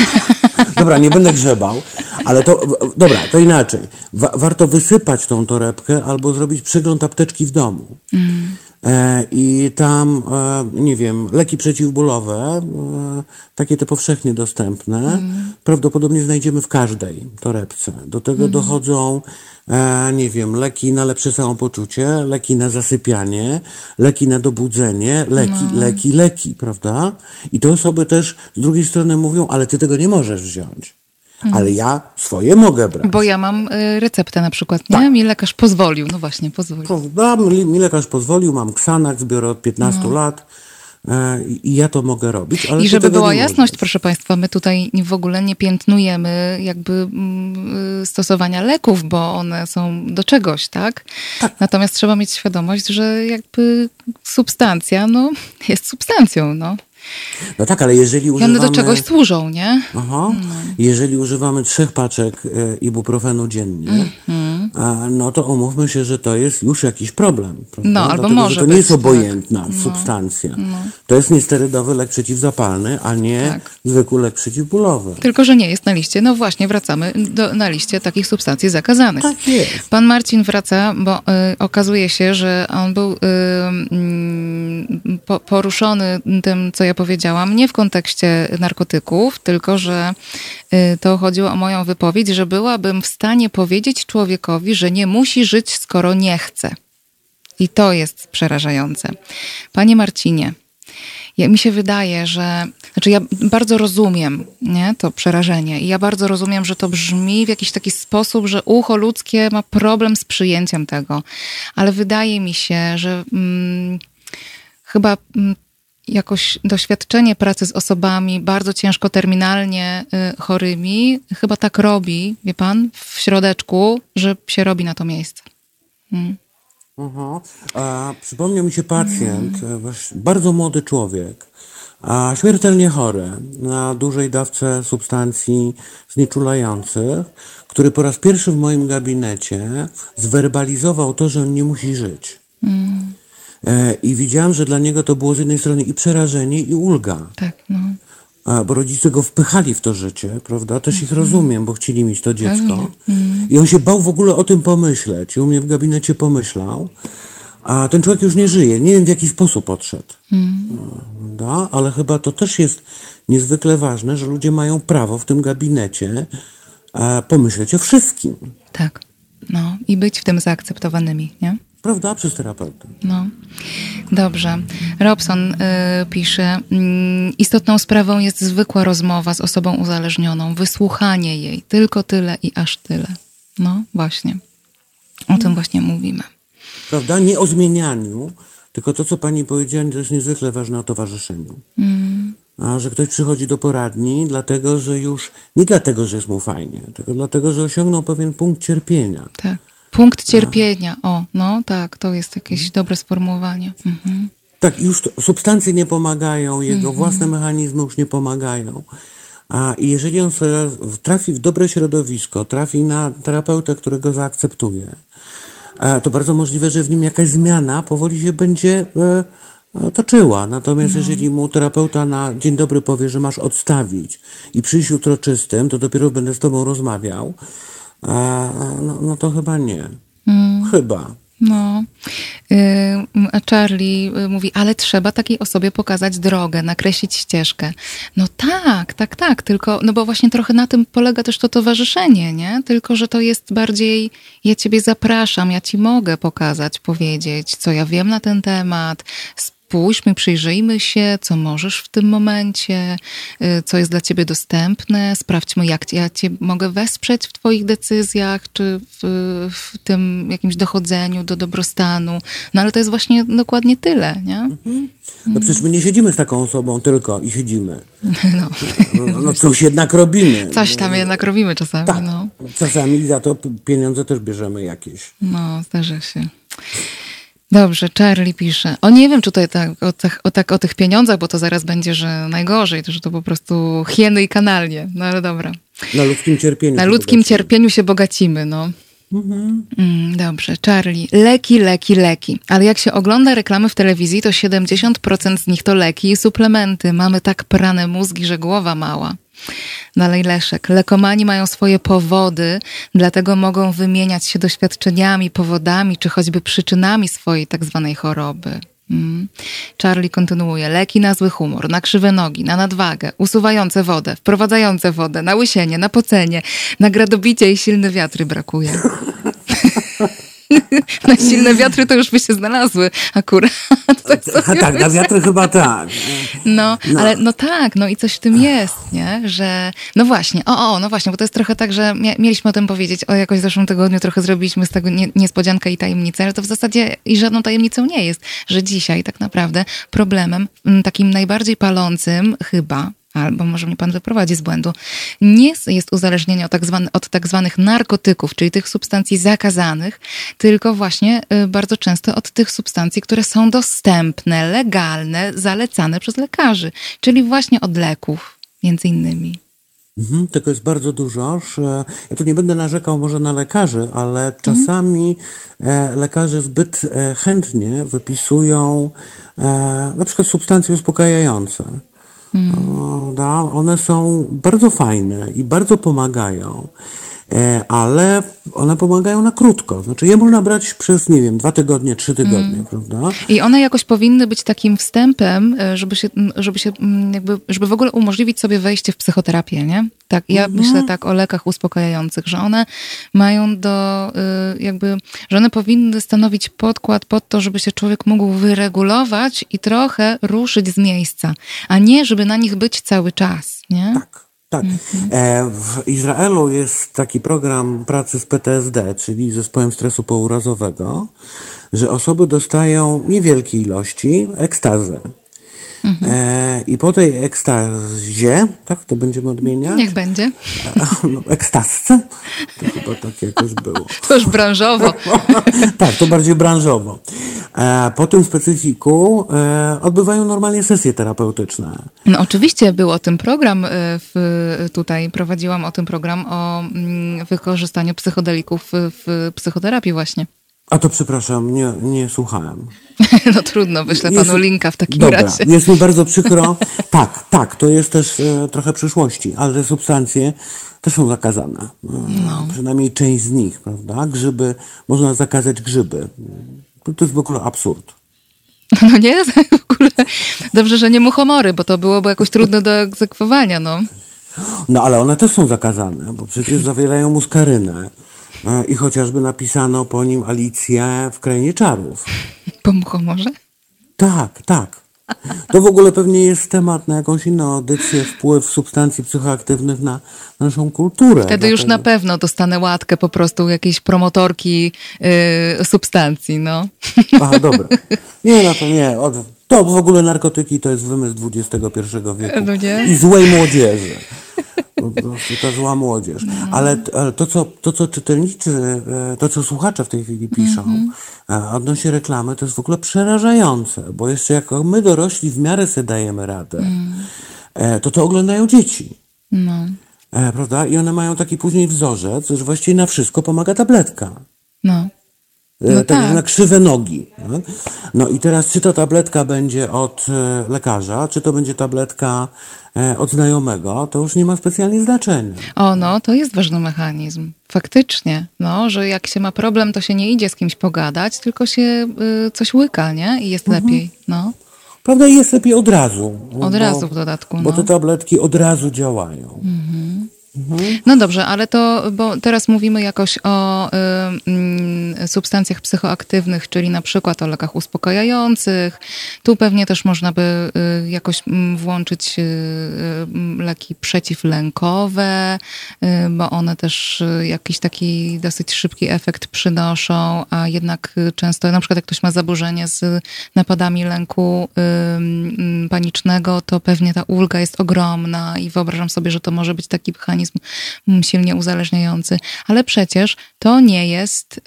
dobra, nie będę grzebał, ale to, dobra, to inaczej. Wa warto wysypać tą torebkę albo zrobić przegląd apteczki w domu. Mm. E, I tam, e, nie wiem, leki przeciwbólowe, e, takie te powszechnie dostępne, mm. prawdopodobnie znajdziemy w każdej torebce. Do tego mm. dochodzą, nie wiem, leki na lepsze samopoczucie, leki na zasypianie, leki na dobudzenie, leki, no. leki, leki, prawda? I te osoby też z drugiej strony mówią, ale ty tego nie możesz wziąć. Mhm. Ale ja swoje mogę brać. Bo ja mam y, receptę na przykład, nie? Tak. Mi lekarz pozwolił, no właśnie, pozwolił. Prawda? Mi lekarz pozwolił, mam Xanax, biorę od 15 no. lat e, i ja to mogę robić. I żeby była jasność, proszę Państwa, my tutaj w ogóle nie piętnujemy jakby mm, y, stosowania leków, bo one są do czegoś, tak? tak? Natomiast trzeba mieć świadomość, że jakby substancja, no, jest substancją, no. No tak, ale jeżeli używamy... I one do czegoś służą, nie? Aha. No. Jeżeli używamy trzech paczek e, ibuprofenu dziennie, mm -hmm. no to umówmy się, że to jest już jakiś problem. Prawda? No, albo Dlatego, może że to nie jest tak. obojętna tak. substancja. No. To jest niesterydowy lek przeciwzapalny, a nie tak. zwykły lek przeciwbólowy. Tylko, że nie jest na liście. No właśnie, wracamy do, na liście takich substancji zakazanych. Tak jest. Pan Marcin wraca, bo y, okazuje się, że on był y, poruszony tym, co ja powiedziałam, nie w kontekście narkotyków, tylko że y, to chodziło o moją wypowiedź, że byłabym w stanie powiedzieć człowiekowi, że nie musi żyć, skoro nie chce. I to jest przerażające. Panie Marcinie, ja, mi się wydaje, że. Znaczy, ja bardzo rozumiem nie, to przerażenie, i ja bardzo rozumiem, że to brzmi w jakiś taki sposób, że ucho ludzkie ma problem z przyjęciem tego, ale wydaje mi się, że mm, chyba. Jakoś doświadczenie pracy z osobami bardzo ciężko terminalnie y, chorymi chyba tak robi, wie pan, w środeczku, że się robi na to miejsce. Mm. Aha. A, przypomniał mi się pacjent, mm. bardzo młody człowiek, a śmiertelnie chory na dużej dawce substancji znieczulających, który po raz pierwszy w moim gabinecie zwerbalizował to, że on nie musi żyć. Mm. I widziałam, że dla niego to było z jednej strony i przerażenie, i ulga. Tak, no. A, bo rodzice go wpychali w to życie, prawda? Też ich mhm. rozumiem, bo chcieli mieć to dziecko. Mhm. I on się bał w ogóle o tym pomyśleć. I u mnie w gabinecie pomyślał. A ten człowiek już nie żyje. Nie wiem, w jaki sposób odszedł. Mm. Ale chyba to też jest niezwykle ważne, że ludzie mają prawo w tym gabinecie e, pomyśleć o wszystkim. Tak. No i być w tym zaakceptowanymi, nie? Prawda? Przez terapeutę. No. Dobrze. Robson y, pisze, y, istotną sprawą jest zwykła rozmowa z osobą uzależnioną, wysłuchanie jej, tylko tyle i aż tyle. No, właśnie. O tym właśnie mówimy. Prawda? Nie o zmienianiu, tylko to, co pani powiedziała, to jest niezwykle ważne o towarzyszeniu. Mm. A że ktoś przychodzi do poradni, dlatego że już, nie dlatego, że jest mu fajnie, tylko dlatego, że osiągnął pewien punkt cierpienia. Tak. Punkt cierpienia. O, no tak, to jest jakieś dobre sformułowanie. Mhm. Tak, już to, substancje nie pomagają, jego mhm. własne mechanizmy już nie pomagają. A jeżeli on sobie trafi w dobre środowisko, trafi na terapeutę, którego zaakceptuje, to bardzo możliwe, że w nim jakaś zmiana powoli się będzie e, e, toczyła. Natomiast no. jeżeli mu terapeuta na dzień dobry powie, że masz odstawić i przyjść jutro czystym, to dopiero będę z tobą rozmawiał, a, no, no to chyba nie. Mm. Chyba. No. A Charlie y, mówi, ale trzeba takiej osobie pokazać drogę, nakreślić ścieżkę. No tak, tak, tak, tylko, no bo właśnie trochę na tym polega też to towarzyszenie, nie? Tylko, że to jest bardziej, ja ciebie zapraszam, ja ci mogę pokazać, powiedzieć, co ja wiem na ten temat, spójrzmy, przyjrzyjmy się, co możesz w tym momencie, y, co jest dla ciebie dostępne, sprawdźmy, jak ja cię mogę wesprzeć w twoich decyzjach, czy w, w tym jakimś dochodzeniu do dobrostanu. No ale to jest właśnie dokładnie tyle, nie? Mhm. No przecież my nie siedzimy z taką osobą tylko i siedzimy. No, no, no coś jednak robimy. Coś tam jednak robimy czasami, tak, no. Czasami za to pieniądze też bierzemy jakieś. No, zdarza się. Dobrze, Charlie pisze. O nie wiem, czy tutaj tak o, tych, o, tak o tych pieniądzach, bo to zaraz będzie, że najgorzej, to, że to po prostu hieny i kanalnie. No ale dobra. Na ludzkim cierpieniu. Na ludzkim bogacimy. cierpieniu się bogacimy, no. Mhm. Mm, dobrze, Charlie. Leki, leki, leki. Ale jak się ogląda reklamy w telewizji, to 70% z nich to leki i suplementy. Mamy tak prane mózgi, że głowa mała. Dalej Leszek. Lekomani mają swoje powody, dlatego mogą wymieniać się doświadczeniami, powodami, czy choćby przyczynami swojej tak zwanej choroby. Mm. Charlie kontynuuje. Leki na zły humor, na krzywe nogi, na nadwagę, usuwające wodę, wprowadzające wodę, na łysienie, na pocenie, na gradobicie i silne wiatry brakuje. na silne wiatry to już by się znalazły akurat. tak, tak na wiatry chyba tak. No, no, ale no tak, no i coś w tym jest, nie? Że, no właśnie, o, o, no właśnie, bo to jest trochę tak, że mieliśmy o tym powiedzieć, o jakoś w zeszłym tygodniu trochę zrobiliśmy z tego nie, niespodziankę i tajemnicę, ale to w zasadzie i żadną tajemnicą nie jest, że dzisiaj tak naprawdę problemem takim najbardziej palącym chyba albo może mnie pan wyprowadzi z błędu, nie jest uzależnienie od tak, zwany, od tak zwanych narkotyków, czyli tych substancji zakazanych, tylko właśnie y, bardzo często od tych substancji, które są dostępne, legalne, zalecane przez lekarzy, czyli właśnie od leków, między innymi. Mhm, tego jest bardzo dużo. Ja tu nie będę narzekał może na lekarzy, ale czasami mhm. lekarze zbyt e, chętnie wypisują e, na przykład substancje uspokajające. Hmm. One są bardzo fajne i bardzo pomagają. E, ale one pomagają na krótko. Znaczy je można brać przez, nie wiem, dwa tygodnie, trzy tygodnie, mm. prawda? I one jakoś powinny być takim wstępem, e, żeby się, żeby się jakby, żeby w ogóle umożliwić sobie wejście w psychoterapię, nie? Tak, ja mm. myślę tak o lekach uspokajających, że one mają do, y, jakby, że one powinny stanowić podkład pod to, żeby się człowiek mógł wyregulować i trochę ruszyć z miejsca, a nie, żeby na nich być cały czas, nie? Tak. Tak. E, w Izraelu jest taki program pracy z PTSD, czyli zespołem stresu pourazowego, że osoby dostają niewielkie ilości ekstazy. Mhm. E, I po tej ekstazie, tak to będziemy odmieniać? Niech będzie. E, no, ekstazce? To chyba tak jakoś było. To już branżowo. tak, to bardziej branżowo. E, po tym specyfiku e, odbywają normalnie sesje terapeutyczne. No oczywiście był o tym program, e, w, tutaj prowadziłam o tym program o mm, wykorzystaniu psychodelików w psychoterapii właśnie. A to przepraszam, nie, nie słuchałem. No trudno, wyślę jest, panu linka w takim dobra, razie. Jest mi bardzo przykro. tak, tak, to jest też e, trochę przyszłości, ale te substancje też są zakazane. No. Przynajmniej część z nich, prawda? Grzyby, można zakazać grzyby. To jest w ogóle absurd. No nie, w ogóle. Dobrze, że nie muchomory, bo to byłoby jakoś trudne do egzekwowania, no. No ale one też są zakazane, bo przecież zawierają muskarynę. E, I chociażby napisano po nim Alicję w Krainie Czarów. Po muchomorze? Tak, tak. To w ogóle pewnie jest temat na jakąś inną audycję, wpływ substancji psychoaktywnych na naszą kulturę. Wtedy już na pewno dostanę łatkę po prostu jakiejś promotorki yy, substancji, no. Aha, dobra. Nie, no to nie. To w ogóle narkotyki to jest wymysł XXI wieku. No nie? I złej młodzieży. Po prostu ta zła młodzież. Ale, ale, to, co, to, co czytelnicy, e, to, co słuchacze w tej chwili piszą mm -hmm. odnośnie reklamy, to jest w ogóle przerażające, bo jeszcze jak my dorośli w miarę sobie dajemy radę, mm. to to oglądają dzieci. No. Prawda? I one mają taki później wzorzec, że właściwie na wszystko pomaga tabletka. No. E, no tak, tak. na krzywe nogi. No i teraz, czy to tabletka będzie od e, lekarza, czy to będzie tabletka e, od znajomego, to już nie ma specjalnie znaczenia. O, no, to jest ważny mechanizm. Faktycznie, no, że jak się ma problem, to się nie idzie z kimś pogadać, tylko się y, coś łyka, nie? I jest mhm. lepiej, no. Prawda, jest lepiej od razu. Od bo, razu w dodatku, Bo no. te tabletki od razu działają. Mhm. Mhm. No dobrze, ale to, bo teraz mówimy jakoś o y, y, substancjach psychoaktywnych, czyli na przykład o lekach uspokajających. Tu pewnie też można by y, jakoś mm, włączyć y, y, leki przeciwlękowe, y, bo one też jakiś taki dosyć szybki efekt przynoszą, a jednak często, na przykład jak ktoś ma zaburzenie z napadami lęku mm, panicznego, to pewnie ta ulga jest ogromna i wyobrażam sobie, że to może być taki mechanizm, mechanizm mm, silnie uzależniający. Ale przecież to nie jest y,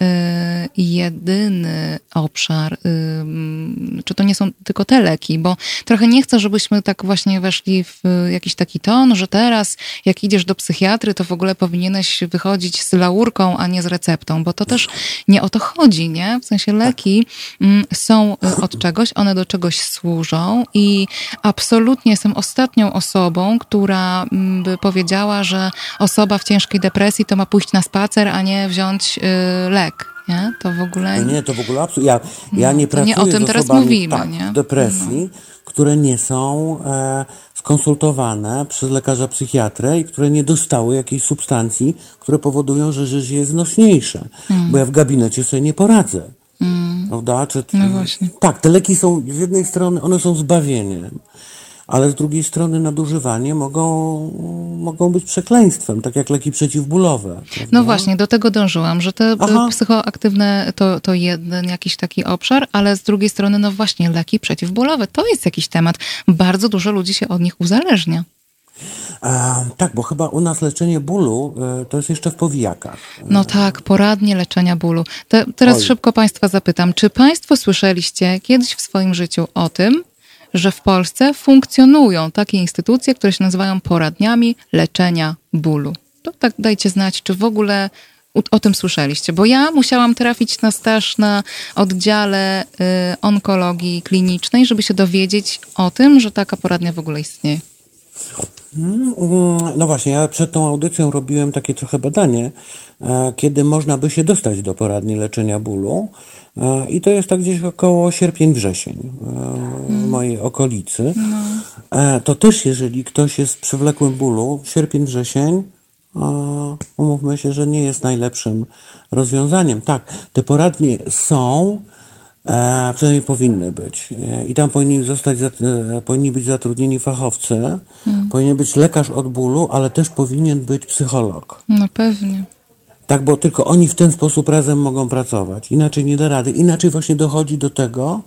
jedyny obszar, y, mm, czy to nie są tylko te leki, bo trochę nie chcę, żebyśmy tak właśnie weszli w jakiś taki ton, że teraz jak idziesz do psychiatry, to w ogóle powinieneś wychodzić z laurką, a nie z receptą, bo to też nie o to chodzi, nie? W sensie leki mm, są y, od czegoś, one do czegoś służą i absolutnie jestem ostatnią osobą, która by powiedziała, że osoba w ciężkiej depresji to ma pójść na spacer, a nie wziąć y, lek. Nie? To w ogóle. Nie, to w ogóle absolutnie. Ja, ja nie pracuję nie o tym z teraz mówimy, tak, nie? depresji, no. które nie są e, skonsultowane przez lekarza psychiatrę i które nie dostały jakiejś substancji, które powodują, że życie jest nośniejsze. Mm. Bo ja w gabinecie sobie nie poradzę. Mm. Prawda? Czy, no właśnie. Tak, te leki są z jednej strony, one są zbawieniem ale z drugiej strony nadużywanie mogą, mogą być przekleństwem, tak jak leki przeciwbólowe. Prawda? No właśnie, do tego dążyłam, że te Aha. psychoaktywne to, to jeden jakiś taki obszar, ale z drugiej strony, no właśnie, leki przeciwbólowe to jest jakiś temat. Bardzo dużo ludzi się od nich uzależnia. E, tak, bo chyba u nas leczenie bólu e, to jest jeszcze w powijakach. No tak, poradnie leczenia bólu. Te, teraz Oj. szybko Państwa zapytam, czy Państwo słyszeliście kiedyś w swoim życiu o tym, że w Polsce funkcjonują takie instytucje, które się nazywają poradniami leczenia bólu. To tak dajcie znać, czy w ogóle o tym słyszeliście, bo ja musiałam trafić na staż na oddziale y, onkologii klinicznej, żeby się dowiedzieć o tym, że taka poradnia w ogóle istnieje. Mm, no właśnie, ja przed tą audycją robiłem takie trochę badanie, e, kiedy można by się dostać do poradni leczenia bólu. E, I to jest tak gdzieś około sierpień-wrzesień e, w mojej okolicy. No. To też, jeżeli ktoś jest w przewlekłym bólu, sierpień-wrzesień, umówmy się, że nie jest najlepszym rozwiązaniem. Tak, te poradnie są, E, przynajmniej powinny być. E, I tam powinni, zostać, e, powinni być zatrudnieni fachowcy, hmm. powinien być lekarz od bólu, ale też powinien być psycholog. No pewnie. Tak, bo tylko oni w ten sposób razem mogą pracować. Inaczej nie da rady. Inaczej właśnie dochodzi do tego,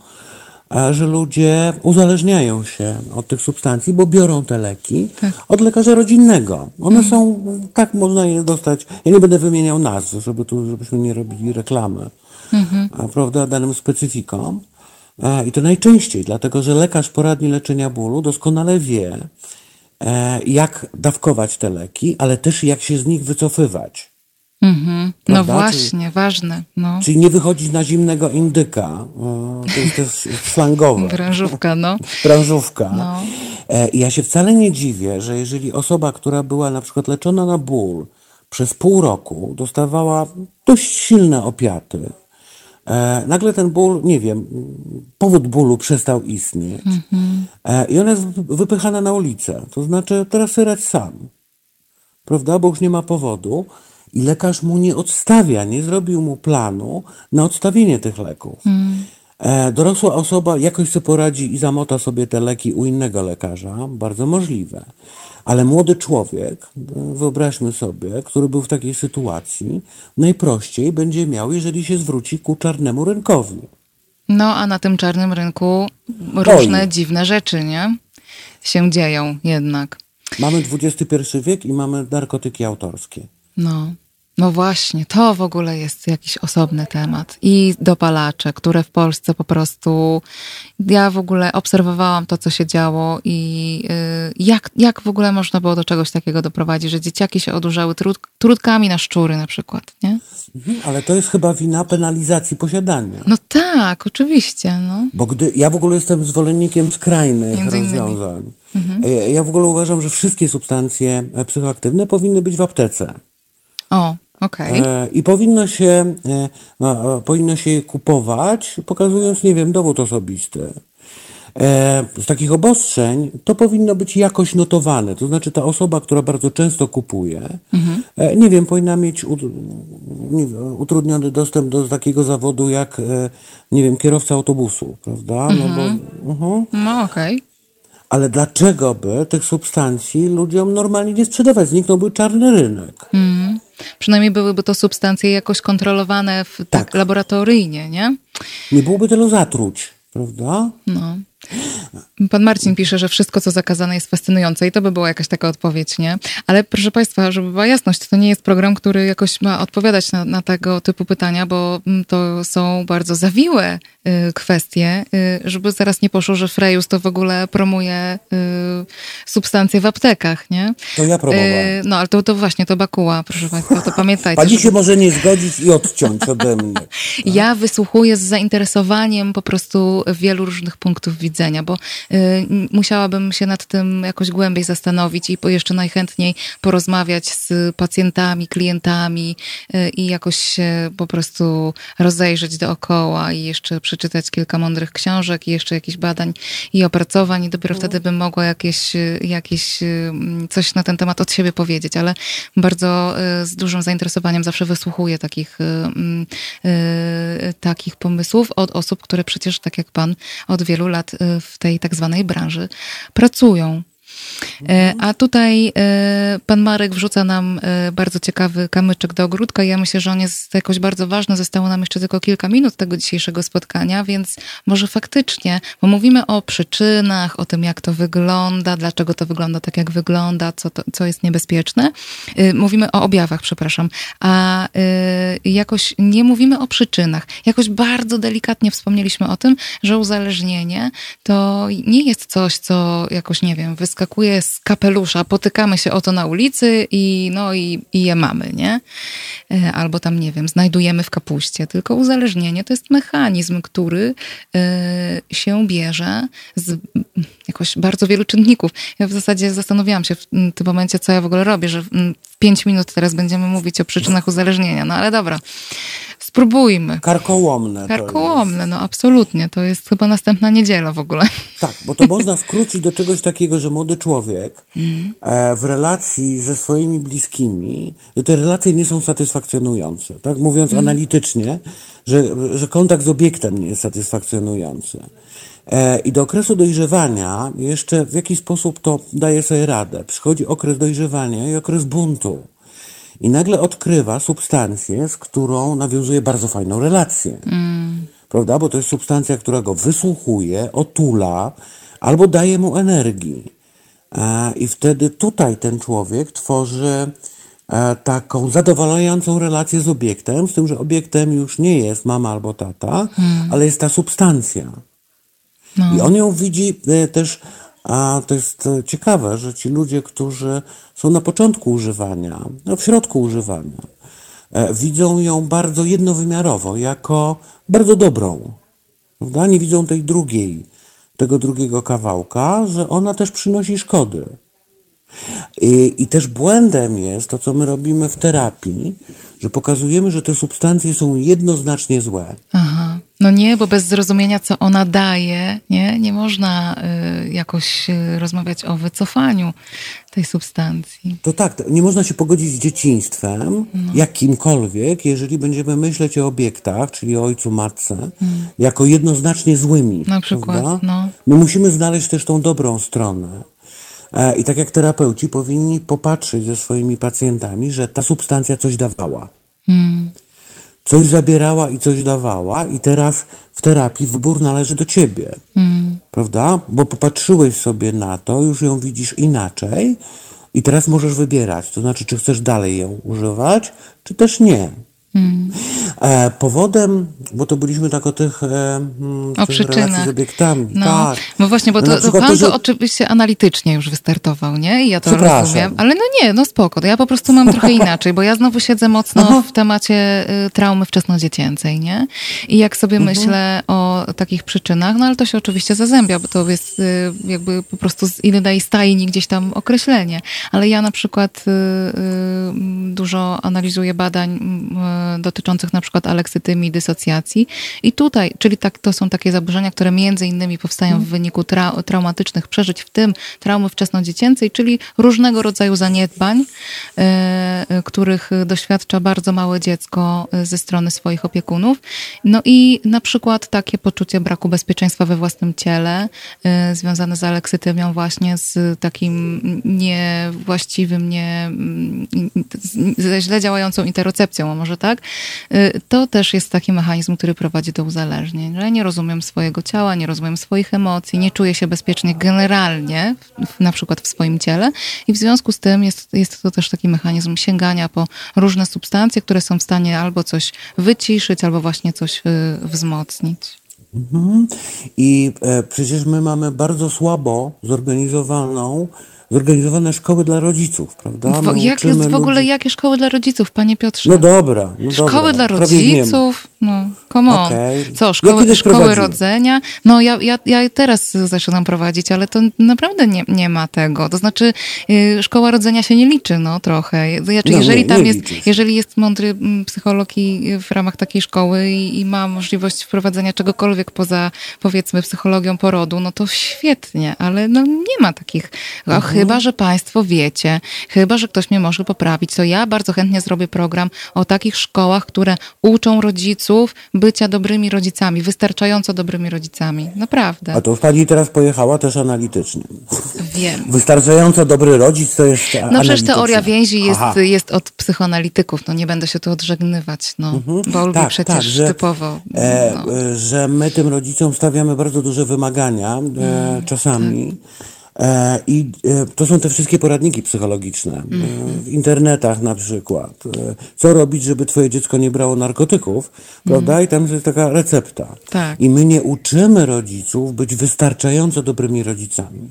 że ludzie uzależniają się od tych substancji, bo biorą te leki tak. od lekarza rodzinnego. One hmm. są, tak można je dostać. Ja nie będę wymieniał nazw, żeby tu, żebyśmy nie robili reklamy mhm. prawda, danym specyfikom. I to najczęściej, dlatego że lekarz poradni leczenia bólu doskonale wie, e, jak dawkować te leki, ale też jak się z nich wycofywać. Mhm. No właśnie, czyli, ważne. No. Czyli nie wychodzić na zimnego indyka. To jest też slangowe. Branżówka, no. Branżówka. No. E, ja się wcale nie dziwię, że jeżeli osoba, która była na przykład leczona na ból przez pół roku, dostawała dość silne opiaty, E, nagle ten ból, nie wiem, powód bólu przestał istnieć. Mhm. I ona jest wypychana na ulicę. To znaczy, teraz syrać sam. Prawda? Bo już nie ma powodu. I lekarz mu nie odstawia, nie zrobił mu planu na odstawienie tych leków. Mhm. Dorosła osoba jakoś sobie poradzi i zamota sobie te leki u innego lekarza. Bardzo możliwe. Ale młody człowiek, wyobraźmy sobie, który był w takiej sytuacji, najprościej będzie miał, jeżeli się zwróci ku czarnemu rynkowi. No, a na tym czarnym rynku różne Oj. dziwne rzeczy, nie? Się dzieją jednak. Mamy XXI wiek i mamy narkotyki autorskie. No. No właśnie, to w ogóle jest jakiś osobny temat. I dopalacze, które w Polsce po prostu. Ja w ogóle obserwowałam to, co się działo i yy, jak, jak w ogóle można było do czegoś takiego doprowadzić, że dzieciaki się odurzały trud, trudkami na szczury na przykład, nie? Mhm, ale to jest chyba wina penalizacji posiadania. No tak, oczywiście. No. Bo gdy ja w ogóle jestem zwolennikiem skrajnych Między rozwiązań. Mhm. Ja w ogóle uważam, że wszystkie substancje psychoaktywne powinny być w aptece. O, Okay. E, I powinno się, e, no, powinno się je kupować, pokazując, nie wiem, dowód osobisty. E, z takich obostrzeń to powinno być jakoś notowane. To znaczy, ta osoba, która bardzo często kupuje, mhm. nie wiem, powinna mieć utrudniony dostęp do takiego zawodu jak, nie wiem, kierowca autobusu, prawda? No, bo, uh -huh. no okej. Okay. Ale dlaczego by tych substancji ludziom normalnie nie sprzedawać? Zniknąłby czarny rynek. Mm. Przynajmniej byłyby to substancje jakoś kontrolowane w, tak. tak laboratoryjnie, nie? Nie byłoby tylu zatruć, prawda? No. Pan Marcin pisze, że wszystko, co zakazane, jest fascynujące i to by była jakaś taka odpowiedź, nie? Ale proszę Państwa, żeby była jasność, to nie jest program, który jakoś ma odpowiadać na, na tego typu pytania, bo mm, to są bardzo zawiłe y, kwestie, y, żeby zaraz nie poszło, że Frejus to w ogóle promuje y, substancje w aptekach, nie? To ja próbowałem. no, ale to, to właśnie, to Bakuła, proszę Państwa, to pamiętajcie. Pani się żeby... może nie zgodzić i odciąć ode mnie. Tak? Ja wysłuchuję z zainteresowaniem po prostu wielu różnych punktów widzenia bo y, musiałabym się nad tym jakoś głębiej zastanowić i jeszcze najchętniej porozmawiać z pacjentami, klientami y, i jakoś się po prostu rozejrzeć dookoła i jeszcze przeczytać kilka mądrych książek i jeszcze jakichś badań i opracowań i dopiero no. wtedy bym mogła jakieś, jakieś y, coś na ten temat od siebie powiedzieć, ale bardzo z dużym zainteresowaniem zawsze wysłuchuję takich, takich pomysłów od osób, które przecież, tak jak pan, od wielu lat w tej tak zwanej branży pracują. E, a tutaj e, pan Marek wrzuca nam e, bardzo ciekawy kamyczek do ogródka. Ja myślę, że on jest jakoś bardzo ważny. Zostało nam jeszcze tylko kilka minut tego dzisiejszego spotkania, więc może faktycznie, bo mówimy o przyczynach, o tym, jak to wygląda, dlaczego to wygląda tak, jak wygląda, co, to, co jest niebezpieczne. Mówimy o objawach, przepraszam, a jakoś nie mówimy o przyczynach. Jakoś bardzo delikatnie wspomnieliśmy o tym, że uzależnienie to nie jest coś, co jakoś, nie wiem, wyskakuje wyskakuje z kapelusza, potykamy się o to na ulicy i, no, i, i je mamy, nie? E, albo tam, nie wiem, znajdujemy w kapuście. Tylko uzależnienie to jest mechanizm, który e, się bierze z jakoś bardzo wielu czynników. Ja w zasadzie zastanawiałam się w tym momencie, co ja w ogóle robię, że w pięć minut teraz będziemy mówić o przyczynach uzależnienia. No ale dobra. Spróbujmy. Karkołomne. Karkołomne, no absolutnie. To jest chyba następna niedziela w ogóle. Tak, bo to można skrócić do czegoś takiego, że młody człowiek mm. w relacji ze swoimi bliskimi, te relacje nie są satysfakcjonujące. Tak mówiąc mm. analitycznie, że, że kontakt z obiektem nie jest satysfakcjonujący. E, I do okresu dojrzewania jeszcze w jakiś sposób to daje sobie radę. Przychodzi okres dojrzewania i okres buntu i nagle odkrywa substancję, z którą nawiązuje bardzo fajną relację. Mm. Prawda? Bo to jest substancja, która go wysłuchuje, otula albo daje mu energii. I wtedy tutaj ten człowiek tworzy e, taką zadowalającą relację z obiektem, z tym, że obiektem już nie jest mama albo tata, mm. ale jest ta substancja. No. I on ją widzi e, też a to jest e, ciekawe, że ci ludzie, którzy są na początku używania, no w środku używania, e, widzą ją bardzo jednowymiarowo, jako bardzo dobrą. Prawda? Nie widzą tej drugiej, tego drugiego kawałka, że ona też przynosi szkody. I, I też błędem jest to, co my robimy w terapii, że pokazujemy, że te substancje są jednoznacznie złe. Aha. No nie, bo bez zrozumienia, co ona daje, nie, nie można y, jakoś y, rozmawiać o wycofaniu tej substancji. To tak, nie można się pogodzić z dzieciństwem, no. jakimkolwiek, jeżeli będziemy myśleć o obiektach, czyli o ojcu, matce, hmm. jako jednoznacznie złymi. Na przykład, no. My musimy znaleźć też tą dobrą stronę. E, I tak jak terapeuci powinni popatrzeć ze swoimi pacjentami, że ta substancja coś dawała. Hmm. Coś zabierała i coś dawała, i teraz w terapii wybór należy do ciebie. Hmm. Prawda? Bo popatrzyłeś sobie na to, już ją widzisz inaczej, i teraz możesz wybierać. To znaczy, czy chcesz dalej ją używać, czy też nie. Hmm. E, powodem, bo to byliśmy tak o tych, e, mm, o tych relacji z obiektami. No, tak. no właśnie, bo to, to pan to, że... oczywiście analitycznie już wystartował, nie? I ja to rozumiem. Ale no nie, no spoko. Ja po prostu mam trochę inaczej, bo ja znowu siedzę mocno Aha. w temacie y, traumy wczesnodziecięcej, nie? I jak sobie mhm. myślę o takich przyczynach, no ale to się oczywiście zazębia, bo to jest y, jakby po prostu z innej stajni gdzieś tam określenie. Ale ja na przykład y, dużo analizuję badań dotyczących na przykład aleksytymii, dysocjacji. I tutaj, czyli tak, to są takie zaburzenia, które między innymi powstają w wyniku tra traumatycznych przeżyć, w tym traumy wczesnodziecięcej, czyli różnego rodzaju zaniedbań, e, których doświadcza bardzo małe dziecko e, ze strony swoich opiekunów. No i na przykład takie poczucie braku bezpieczeństwa we własnym ciele, e, związane z aleksytymią właśnie z takim niewłaściwym, nie, ze źle działającą interocepcją, może tak? Y, to też jest taki mechanizm, który prowadzi do uzależnień, że nie rozumiem swojego ciała, nie rozumiem swoich emocji, nie czuję się bezpiecznie generalnie, na przykład w swoim ciele i w związku z tym jest, jest to też taki mechanizm sięgania po różne substancje, które są w stanie albo coś wyciszyć, albo właśnie coś y, wzmocnić. Mhm. I e, przecież my mamy bardzo słabo zorganizowaną zorganizowane szkoły dla rodziców, prawda? jak jest w ogóle, ludzi... jakie szkoły dla rodziców, panie Piotrze? No dobra. No szkoły dobra. dla rodziców? No, come on. Okay. Co, szkoły, szkoły rodzenia? No ja, ja, ja teraz zaczynam prowadzić, ale to naprawdę nie, nie ma tego. To znaczy yy, szkoła rodzenia się nie liczy, no trochę. Znaczy, no, jeżeli nie, tam nie jest, liczysz. jeżeli jest mądry mm, psycholog i w ramach takiej szkoły i, i ma możliwość wprowadzenia czegokolwiek poza powiedzmy psychologią porodu, no to świetnie, ale no nie ma takich. Mhm. Chyba, że państwo wiecie, chyba, że ktoś mnie może poprawić, to ja bardzo chętnie zrobię program o takich szkołach, które uczą rodziców rodziców bycia dobrymi rodzicami, wystarczająco dobrymi rodzicami. Naprawdę. A to już pani teraz pojechała też analitycznie. Wiem. Wystarczająco dobry rodzic to jest No przecież teoria więzi jest, jest od psychoanalityków, no nie będę się tu odżegnywać, no. Mhm. Bo lubi tak, przecież tak, że, typowo. E, no. że my tym rodzicom stawiamy bardzo duże wymagania e, mm, czasami. Tak E, I e, to są te wszystkie poradniki psychologiczne mm. w internetach na przykład. Co robić, żeby twoje dziecko nie brało narkotyków, prawda? I tam jest taka recepta. Tak. I my nie uczymy rodziców być wystarczająco dobrymi rodzicami.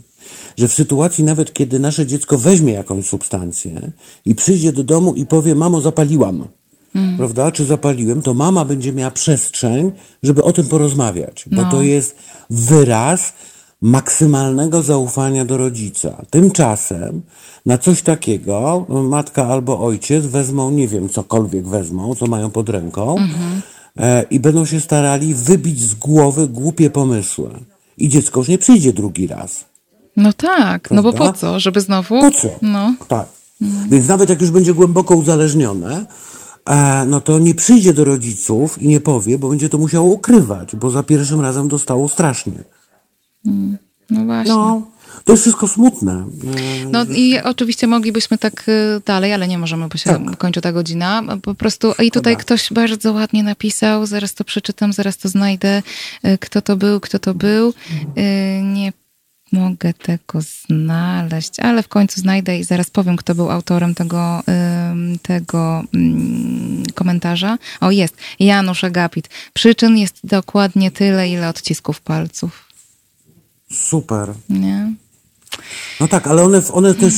że w sytuacji nawet, kiedy nasze dziecko weźmie jakąś substancję i przyjdzie do domu i powie, mamo, zapaliłam, mm. prawda, czy zapaliłem, to mama będzie miała przestrzeń, żeby o tym porozmawiać, bo no. to jest wyraz maksymalnego zaufania do rodzica. Tymczasem na coś takiego matka albo ojciec wezmą, nie wiem, cokolwiek wezmą, co mają pod ręką mhm. i będą się starali wybić z głowy głupie pomysły. I dziecko już nie przyjdzie drugi raz. No tak, Prawda? no bo po co? Żeby znowu... Po co? No. Tak. Mhm. Więc nawet jak już będzie głęboko uzależnione, e, no to nie przyjdzie do rodziców i nie powie, bo będzie to musiało ukrywać, bo za pierwszym razem dostało strasznie. Mm. No właśnie. No, to jest wszystko smutne. No i oczywiście moglibyśmy tak y, dalej, ale nie możemy, bo się tak. kończy ta godzina. Po prostu i tutaj ktoś bardzo ładnie napisał, zaraz to przeczytam, zaraz to znajdę, y, kto to był, kto to był. Y, nie mogę tego znaleźć, ale w końcu znajdę i zaraz powiem, kto był autorem tego, tego mm, komentarza. O, jest. Janusz Agapit. Przyczyn jest dokładnie tyle, ile odcisków palców. Super. Nie? No tak, ale one, one też.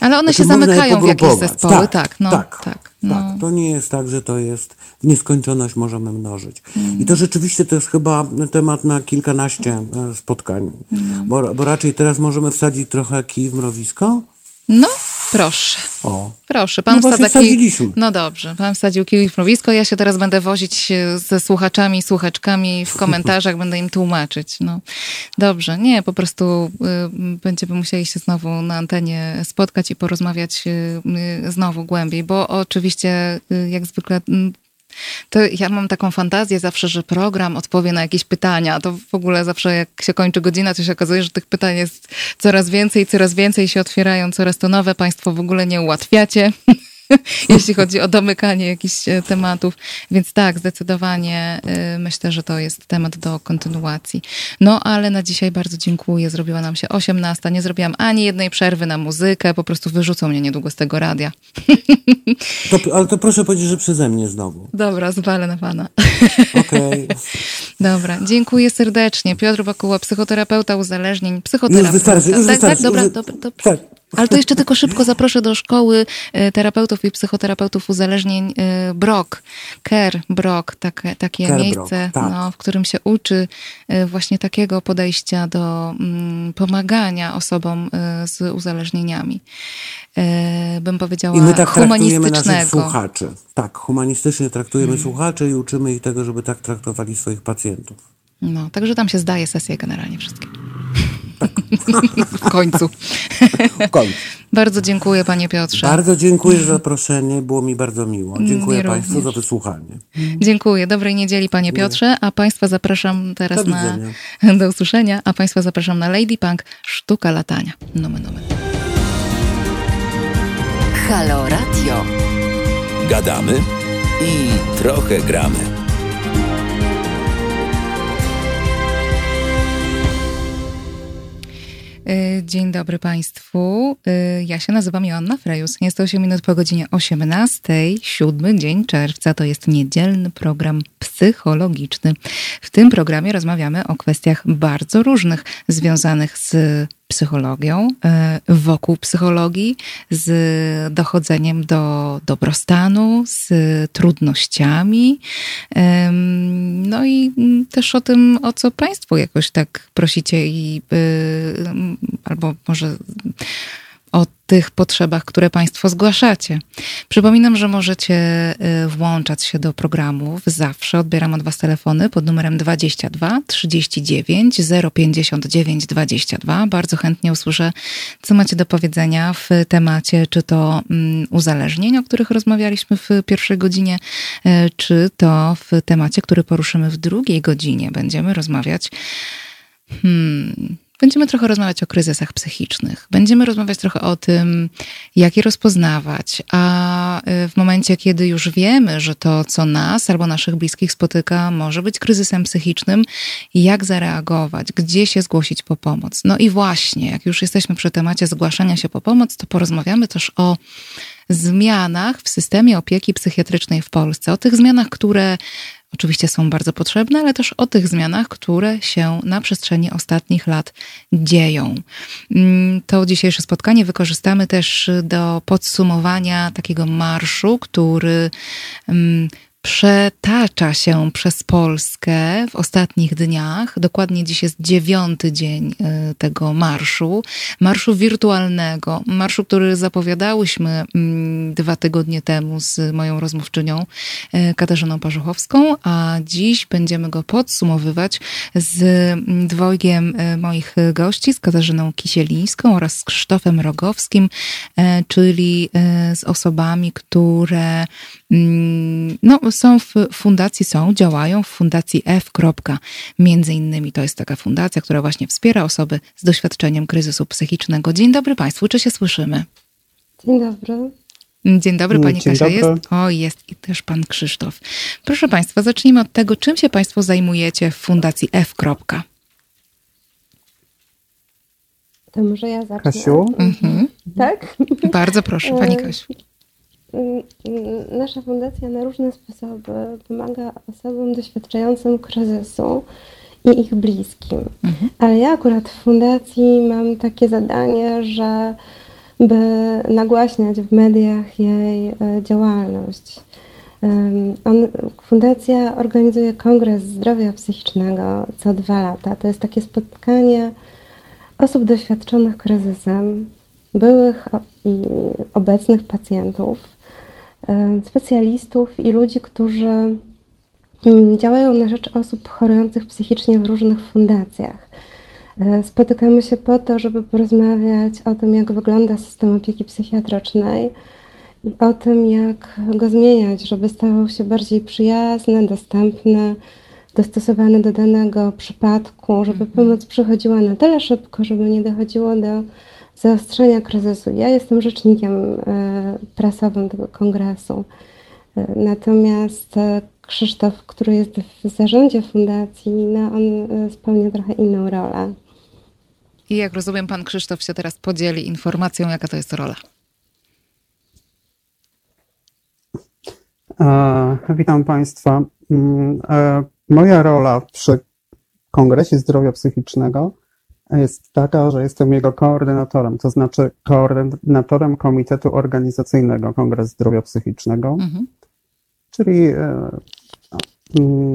Ale one się zamykają w jakieś zespoły, tak. Tak, no, tak, tak, no. tak. To nie jest tak, że to jest w nieskończoność możemy mnożyć. Mm. I to rzeczywiście to jest chyba temat na kilkanaście e, spotkań. Mm. Bo, bo raczej teraz możemy wsadzić trochę kij w mrowisko. No, proszę. O. Proszę, pan no wsadza kij... No dobrze, pan wsadził kij w mrowisko, ja się teraz będę wozić ze słuchaczami, słuchaczkami w komentarzach, będę im tłumaczyć. No dobrze, nie, po prostu y, będziemy musieli się znowu na antenie spotkać i porozmawiać y, y, znowu głębiej, bo oczywiście y, jak zwykle to ja mam taką fantazję zawsze, że program odpowie na jakieś pytania. To w ogóle zawsze jak się kończy godzina, to się okazuje, że tych pytań jest coraz więcej, coraz więcej się otwierają, coraz to nowe. Państwo w ogóle nie ułatwiacie. jeśli chodzi o domykanie jakichś e, tematów. Więc tak, zdecydowanie e, myślę, że to jest temat do kontynuacji. No ale na dzisiaj bardzo dziękuję. Zrobiła nam się 18. Nie zrobiłam ani jednej przerwy na muzykę. Po prostu wyrzucą mnie niedługo z tego radia. To, ale to proszę powiedzieć, że przeze mnie znowu. Dobra, zwalę na pana. Okej. Okay. Dobra, dziękuję serdecznie. Piotr Bakuła, psychoterapeuta uzależnień, psychoterapeuta. Już wystarczy, już tak, wystarczy. Tak, dobra, dobra, dobra. Tak. Ale to jeszcze tylko szybko zaproszę do szkoły e, terapeutów i psychoterapeutów uzależnień e, Brok, Care Brok, takie, takie Care miejsce, tak. no, w którym się uczy e, właśnie takiego podejścia do mm, pomagania osobom z uzależnieniami. Bym powiedziała I my tak humanistycznego. traktujemy naszych słuchaczy. Tak, humanistycznie traktujemy hmm. słuchaczy i uczymy ich tego, żeby tak traktowali swoich pacjentów. No, także tam się zdaje sesję generalnie wszystkim. W końcu. W końcu. Bardzo dziękuję panie Piotrze. Bardzo dziękuję za zaproszenie, było mi bardzo miło. Dziękuję mi Państwu również. za wysłuchanie. Dziękuję. Dobrej niedzieli panie Piotrze, a Państwa zapraszam teraz do na... Do usłyszenia, a Państwa zapraszam na Lady Punk Sztuka Latania. Nomen, nomen. Halo Radio. Gadamy i trochę gramy. Dzień dobry Państwu. Y, ja się nazywam Joanna Frejus. Jest 8 minut po godzinie 18. Siódmy dzień czerwca to jest niedzielny program psychologiczny. W tym programie rozmawiamy o kwestiach bardzo różnych związanych z psychologią, e, wokół psychologii, z dochodzeniem do dobrostanu, z trudnościami. No i też o tym, o co Państwo jakoś tak prosicie i y, albo może o tych potrzebach, które Państwo zgłaszacie. Przypominam, że możecie y, włączać się do programów zawsze. Odbieram od Was telefony pod numerem 22 39 059 22. Bardzo chętnie usłyszę, co macie do powiedzenia w temacie, czy to mm, uzależnień, o których rozmawialiśmy w pierwszej godzinie, y, czy to w temacie, który poruszymy w drugiej godzinie. Będziemy rozmawiać. Hmm, Będziemy trochę rozmawiać o kryzysach psychicznych. Będziemy rozmawiać trochę o tym, jak je rozpoznawać, a y, w momencie, kiedy już wiemy, że to, co nas albo naszych bliskich spotyka, może być kryzysem psychicznym, jak zareagować, gdzie się zgłosić po pomoc. No i właśnie, jak już jesteśmy przy temacie zgłaszania się po pomoc, to porozmawiamy też o zmianach w systemie opieki psychiatrycznej w Polsce, o tych zmianach, które oczywiście są bardzo potrzebne, ale też o tych zmianach, które się na przestrzeni ostatnich lat dzieją. Mm, to dzisiejsze spotkanie wykorzystamy też do podsumowania takiego marszu, który mm, przetacza się przez Polskę w ostatnich dniach. Dokładnie dziś jest dziewiąty dzień y, tego marszu. Marszu wirtualnego, marszu, który zapowiadałyśmy mm, dwa tygodnie temu z moją rozmówczynią y, Katarzyną Parzuchowską, a dziś będziemy go podsumowywać z mm, dwojgiem y, moich gości, z Katarzyną Kisielińską oraz z Krzysztofem Rogowskim, czyli z osobami, które no, są w fundacji, są, działają w fundacji F. Między innymi to jest taka fundacja, która właśnie wspiera osoby z doświadczeniem kryzysu psychicznego. Dzień dobry Państwu, czy się słyszymy? Dzień dobry. Dzień dobry, Pani Dzień Kasia dobry. jest. O, jest i też Pan Krzysztof. Proszę Państwa, zacznijmy od tego, czym się Państwo zajmujecie w Fundacji F. To może ja zacznę. Kasiu? Mhm. Tak? Bardzo proszę, Pani e, Kasiu. Nasza fundacja na różne sposoby pomaga osobom doświadczającym kryzysu i ich bliskim. Mhm. Ale ja akurat w fundacji mam takie zadanie, że by nagłaśniać w mediach jej e, działalność. On, fundacja organizuje Kongres Zdrowia Psychicznego co dwa lata. To jest takie spotkanie osób doświadczonych kryzysem, byłych i obecnych pacjentów specjalistów i ludzi, którzy mm, działają na rzecz osób chorujących psychicznie w różnych fundacjach. E, spotykamy się po to, żeby porozmawiać o tym, jak wygląda system opieki psychiatrycznej o tym, jak go zmieniać, żeby stawał się bardziej przyjazny, dostępny, dostosowany do danego przypadku, żeby mhm. pomoc przychodziła na tyle szybko, żeby nie dochodziło do zaostrzenia kryzysu. Ja jestem rzecznikiem e, prasowym tego kongresu. E, natomiast e, Krzysztof, który jest w zarządzie fundacji, no on spełnia trochę inną rolę. I jak rozumiem, pan Krzysztof się teraz podzieli informacją, jaka to jest rola. witam Państwa. Mm, moja rola przy Kongresie Zdrowia Psychicznego jest taka, że jestem jego koordynatorem, to znaczy koordynatorem Komitetu Organizacyjnego Kongres Zdrowia Psychicznego, mhm. czyli, e, mm,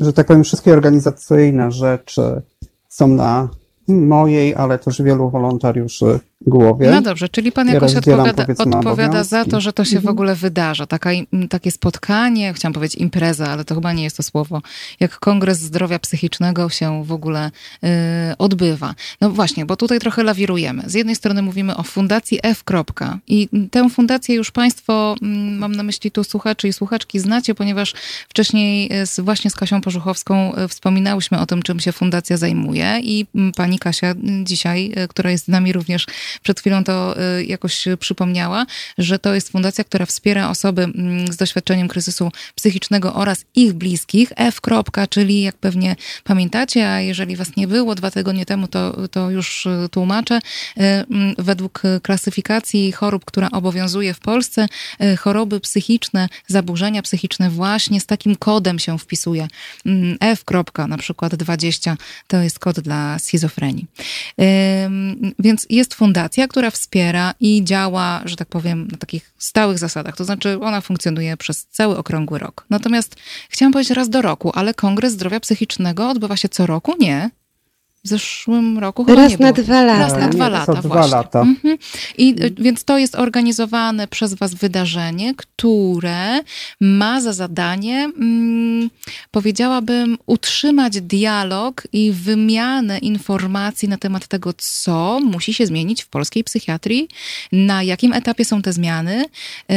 że tak powiem, wszystkie organizacyjne rzeczy są na mojej, ale też wielu wolontariuszy głowie. No dobrze, czyli pan jakoś odpowiada, odpowiada za to, że to się w mhm. ogóle wydarza. Taka, takie spotkanie, chciałam powiedzieć impreza, ale to chyba nie jest to słowo, jak Kongres Zdrowia Psychicznego się w ogóle y, odbywa. No właśnie, bo tutaj trochę lawirujemy. Z jednej strony mówimy o Fundacji F. I tę fundację już państwo, mm, mam na myśli tu słuchaczy i słuchaczki, znacie, ponieważ wcześniej z, właśnie z Kasią Pożuchowską y, wspominałyśmy o tym, czym się fundacja zajmuje i mm, pani Kasia dzisiaj, y, która jest z nami również przed chwilą to y, jakoś przypomniała, że to jest fundacja, która wspiera osoby mm, z doświadczeniem kryzysu psychicznego oraz ich bliskich. F. czyli jak pewnie pamiętacie, a jeżeli was nie było dwa tygodnie temu, to, to już y, tłumaczę. Y, mm, według klasyfikacji chorób, która obowiązuje w Polsce, choroby psychiczne, zaburzenia psychiczne właśnie z takim kodem się wpisuje. Mm, F. na przykład 20 to jest kod dla schizofrenii. Więc jest fundacja fundacja, która wspiera i działa, że tak powiem, na takich stałych zasadach. To znaczy, ona funkcjonuje przez cały okrągły rok. Natomiast chciałam powiedzieć raz do roku, ale Kongres Zdrowia Psychicznego odbywa się co roku? Nie. W zeszłym roku chyba Raz nie na było. dwa lata. Raz na dwa lata, dwa lata. Mhm. I, y, więc to jest organizowane przez was wydarzenie, które ma za zadanie, mm, powiedziałabym, utrzymać dialog i wymianę informacji na temat tego, co musi się zmienić w polskiej psychiatrii, na jakim etapie są te zmiany. Y,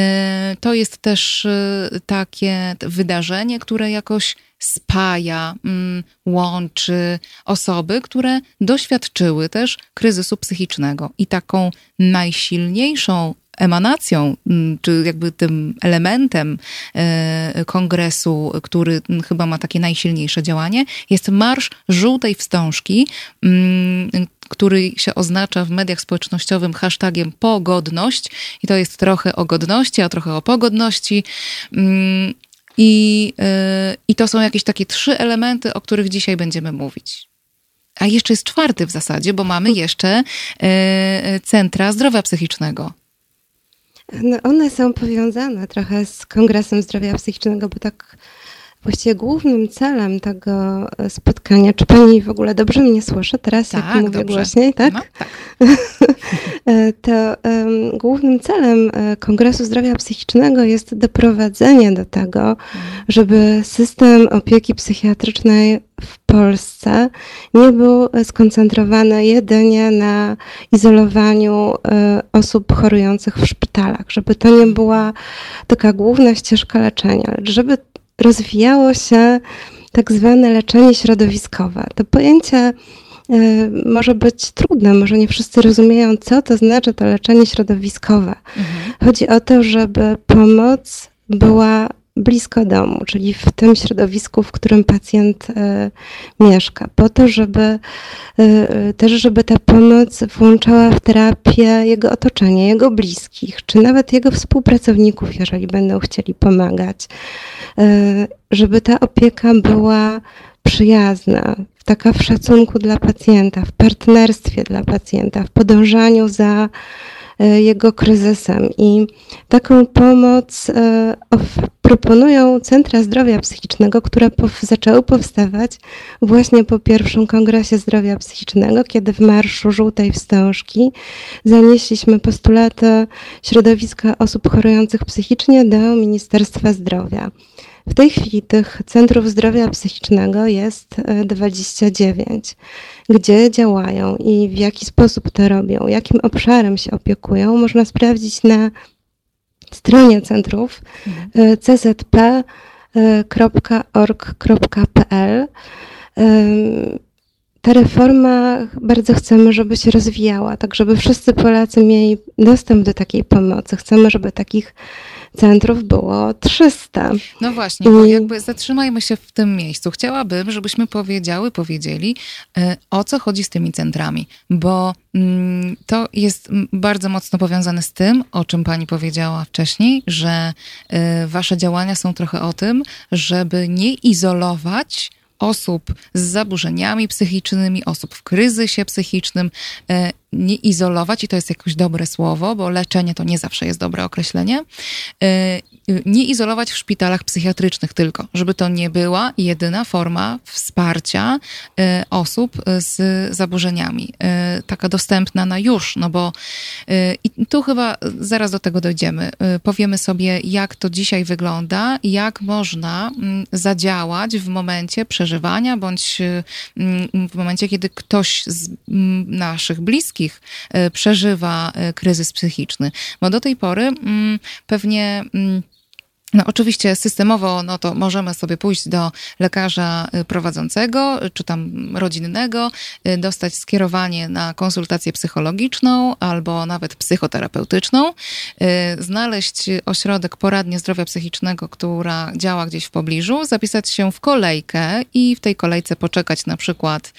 to jest też y, takie wydarzenie, które jakoś spaja, mm, łączy osoby, które doświadczyły też kryzysu psychicznego. I taką najsilniejszą emanacją, mm, czy jakby tym elementem e, kongresu, który chyba ma takie najsilniejsze działanie, jest Marsz Żółtej Wstążki, mm, który się oznacza w mediach społecznościowych hashtagiem pogodność. I to jest trochę o godności, a trochę o pogodności. I, yy, I to są jakieś takie trzy elementy, o których dzisiaj będziemy mówić. A jeszcze jest czwarty w zasadzie, bo mamy jeszcze yy, centra zdrowia psychicznego. No one są powiązane trochę z Kongresem Zdrowia Psychicznego, bo tak Właściwie głównym celem tego e, spotkania, czy pani w ogóle dobrze mnie słyszy teraz, tak, jak mówię dobrze. głośniej, tak? No, tak. E, to um, głównym celem e, Kongresu Zdrowia Psychicznego jest doprowadzenie do tego, mhm. żeby system opieki psychiatrycznej w Polsce nie był skoncentrowany jedynie na izolowaniu osób chorujących w szpitalach, żeby to nie była taka główna ścieżka leczenia, lecz żeby rozwijało się tak zwane leczenie środowiskowe. To pojęcie y, może być trudne, może nie wszyscy rozumieją, co to znaczy to leczenie środowiskowe. Mhm. Chodzi o to, żeby pomoc była blisko domu, czyli w tym środowisku, w którym pacjent y, mieszka, po to, żeby y, też, żeby ta pomoc włączała w terapię jego otoczenie, jego bliskich, czy nawet jego współpracowników, jeżeli będą chcieli pomagać. E, żeby ta opieka była przyjazna, taka w szacunku dla pacjenta, w partnerstwie dla pacjenta, w podążaniu za e, jego kryzysem. I taką pomoc e, proponują centra zdrowia psychicznego, które zaczęły powstawać właśnie po pierwszym Kongresie Zdrowia Psychicznego, kiedy w Marszu Żółtej Wstążki zanieśliśmy postulaty środowiska osób chorujących psychicznie do Ministerstwa Zdrowia. W tej chwili tych centrów zdrowia psychicznego jest 29, e, gdzie działają i w jaki sposób to robią, jakim obszarem się opiekują, można sprawdzić na stronie centrów mhm. czp.org.pl. Ta reforma bardzo chcemy, żeby się rozwijała, tak żeby wszyscy Polacy mieli dostęp do takiej pomocy. Chcemy, żeby takich centrów było 300. No właśnie, bo jakby zatrzymajmy się w tym miejscu. Chciałabym, żebyśmy powiedziały, powiedzieli, e, o co chodzi z tymi centrami, bo mm, to jest bardzo mocno powiązane z tym, o czym pani powiedziała wcześniej, że e, wasze działania są trochę o tym, żeby nie izolować osób z zaburzeniami psychicznymi, osób w kryzysie psychicznym, e, nie izolować, i to jest jakoś dobre słowo, bo leczenie to nie zawsze jest dobre określenie, nie izolować w szpitalach psychiatrycznych tylko, żeby to nie była jedyna forma wsparcia e, osób z zaburzeniami, taka dostępna na już, no bo i tu chyba zaraz do tego dojdziemy. Powiemy sobie, jak to dzisiaj wygląda, jak można mm, zadziałać w momencie przeżywania, bądź mm, w momencie, kiedy ktoś z mm, naszych bliskich przeżywa kryzys psychiczny. Bo do tej pory pewnie no, oczywiście systemowo, no to możemy sobie pójść do lekarza y, prowadzącego, czy tam rodzinnego, y, dostać skierowanie na konsultację psychologiczną albo nawet psychoterapeutyczną, y, znaleźć ośrodek poradnie zdrowia psychicznego, która działa gdzieś w pobliżu, zapisać się w kolejkę i w tej kolejce poczekać na przykład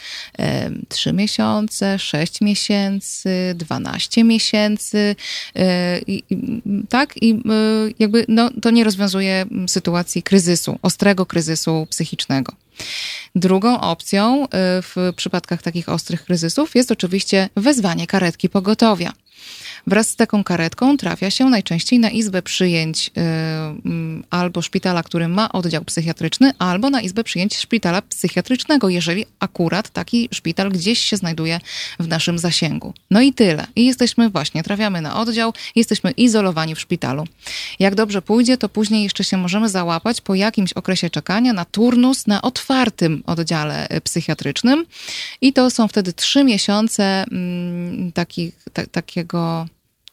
3 miesiące, 6 miesięcy, 12 miesięcy, tak? I jakby, no, to nie rozwiązuje rozwiązuje mm, sytuacji kryzysu, ostrego kryzysu psychicznego. Drugą opcją y, w przypadkach takich ostrych kryzysów jest oczywiście wezwanie karetki pogotowia. Wraz z taką karetką trafia się najczęściej na izbę przyjęć yy, albo szpitala, który ma oddział psychiatryczny, albo na izbę przyjęć szpitala psychiatrycznego, jeżeli akurat taki szpital gdzieś się znajduje w naszym zasięgu. No i tyle. I jesteśmy właśnie, trafiamy na oddział, jesteśmy izolowani w szpitalu. Jak dobrze pójdzie, to później jeszcze się możemy załapać po jakimś okresie czekania na turnus na otwartym oddziale y, psychiatrycznym. I to są wtedy trzy miesiące mm, takich, ta, takiego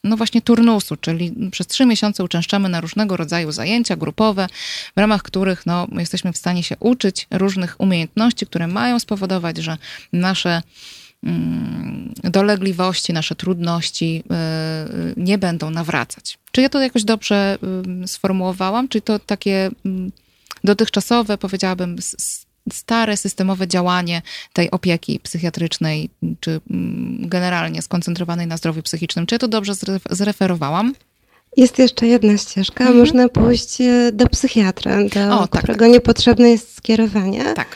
no właśnie turnusu, czyli przez trzy miesiące uczęszczamy na różnego rodzaju zajęcia grupowe, w ramach których no, jesteśmy w stanie się uczyć różnych umiejętności, które mają spowodować, że nasze mm, dolegliwości, nasze trudności y, nie będą nawracać. Czy ja to jakoś dobrze y, sformułowałam? Czy to takie mm, dotychczasowe, powiedziałabym, stare systemowe działanie tej opieki psychiatrycznej, czy mm, generalnie skoncentrowanej na zdrowiu psychicznym. Czy ja to dobrze zreferowałam? Jest jeszcze jedna ścieżka. Mhm. Można pójść e, do psychiatra, do o, tak, którego tak. niepotrzebne jest skierowanie. Tak.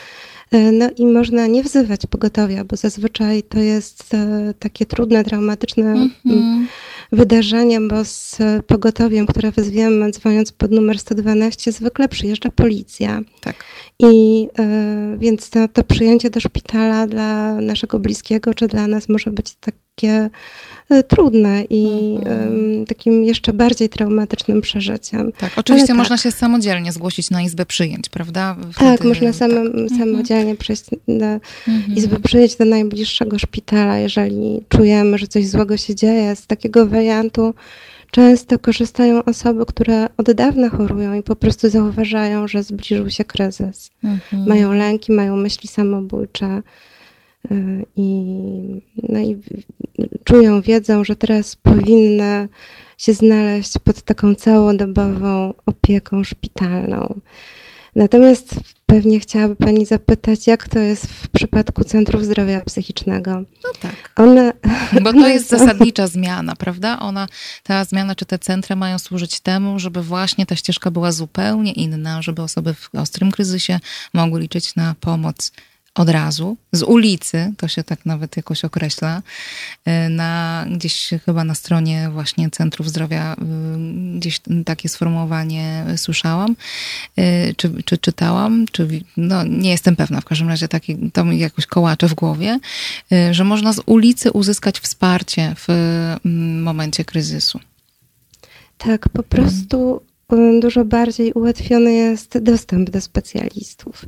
E, no i można nie wzywać pogotowia, bo zazwyczaj to jest e, takie trudne, traumatyczne mhm. Wydarzenie, bo z pogotowiem, które wezwiemy dzwoniąc pod numer 112, zwykle przyjeżdża policja. Tak. I y, więc to, to przyjęcie do szpitala dla naszego bliskiego czy dla nas może być takie trudne i mhm. takim jeszcze bardziej traumatycznym przeżyciem. Tak, oczywiście tak. można się samodzielnie zgłosić na izbę przyjęć, prawda? Wtedy, tak, można samym, tak. Mhm. samodzielnie przejść do mhm. izby przyjęć do najbliższego szpitala, jeżeli czujemy, że coś złego się dzieje. Z takiego wariantu często korzystają osoby, które od dawna chorują i po prostu zauważają, że zbliżył się kryzys. Mhm. Mają lęki, mają myśli samobójcze. Y, I, no i czują, wiedzą, że teraz powinny się znaleźć pod taką całodobową opieką szpitalną. Natomiast pewnie chciałaby Pani zapytać, jak to jest w przypadku centrów zdrowia psychicznego? No tak. One, Bo to jest zasadnicza zmiana, prawda? Ona, ta zmiana, czy te centra mają służyć temu, żeby właśnie ta ścieżka była zupełnie inna, żeby osoby w ostrym kryzysie mogły liczyć na pomoc od razu, z ulicy, to się tak nawet jakoś określa, y, na, gdzieś chyba na stronie właśnie Centrów Zdrowia y, gdzieś takie sformułowanie słyszałam, y, czy, czy czytałam, czy no nie jestem pewna, w każdym razie taki, to mi jakoś kołacze w głowie, że można z ulicy uzyskać wsparcie w mm, momencie kryzysu. Tak, po prostu dużo bardziej ułatwiony jest dostęp do specjalistów.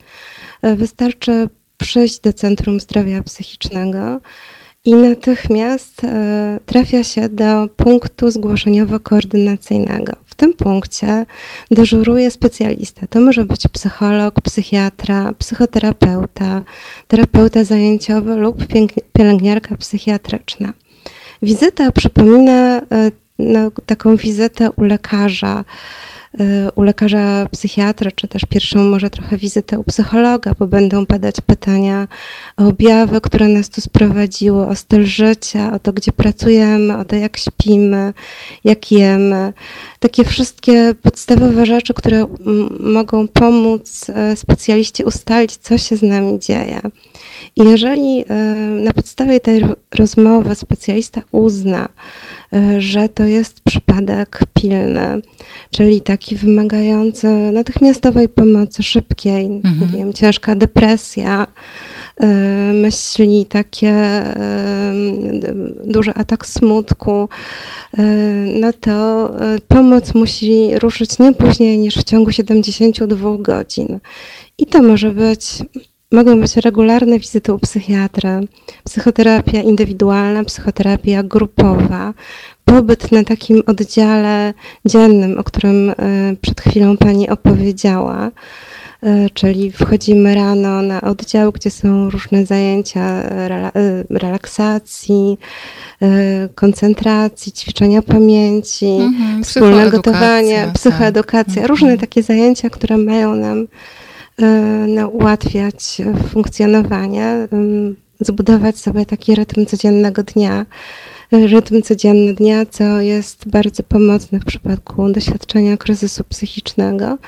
Wystarczy przyjść do Centrum Zdrowia Psychicznego i natychmiast e, trafia się do punktu zgłoszeniowo-koordynacyjnego. W tym punkcie dyżuruje specjalista. To może być psycholog, psychiatra, psychoterapeuta, terapeuta zajęciowy lub pielęgniarka psychiatryczna. Wizyta przypomina e, no, taką wizytę u lekarza, u lekarza psychiatra, czy też pierwszą może trochę wizytę u psychologa, bo będą padać pytania o objawy, które nas tu sprowadziły, o styl życia, o to, gdzie pracujemy, o to, jak śpimy, jak jemy. Takie wszystkie podstawowe rzeczy, które mogą pomóc e, specjaliście ustalić, co się z nami dzieje. I jeżeli e, na podstawie tej rozmowy specjalista uzna, że to jest przypadek pilny, czyli taki wymagający natychmiastowej pomocy szybkiej, mhm. wiem, ciężka depresja, e, myśli, takie duży atak smutku, no to pomoc musi ruszyć nie później niż w ciągu 72 godzin. I to może być Mogą być regularne wizyty u psychiatra, psychoterapia indywidualna, psychoterapia grupowa, pobyt na takim oddziale dziennym, o którym e, przed chwilą Pani opowiedziała. E, czyli wchodzimy rano na oddział, gdzie są różne zajęcia e, relaksacji, koncentracji, ćwiczenia pamięci, mhm, wspólne gotowanie, tak. psychoedukacja, różne mhm. takie zajęcia, które mają nam ułatwiać funkcjonowanie, zbudować sobie taki rytm codziennego dnia, rytm codzienny dnia, co jest bardzo pomocne w przypadku doświadczenia kryzysu psychicznego.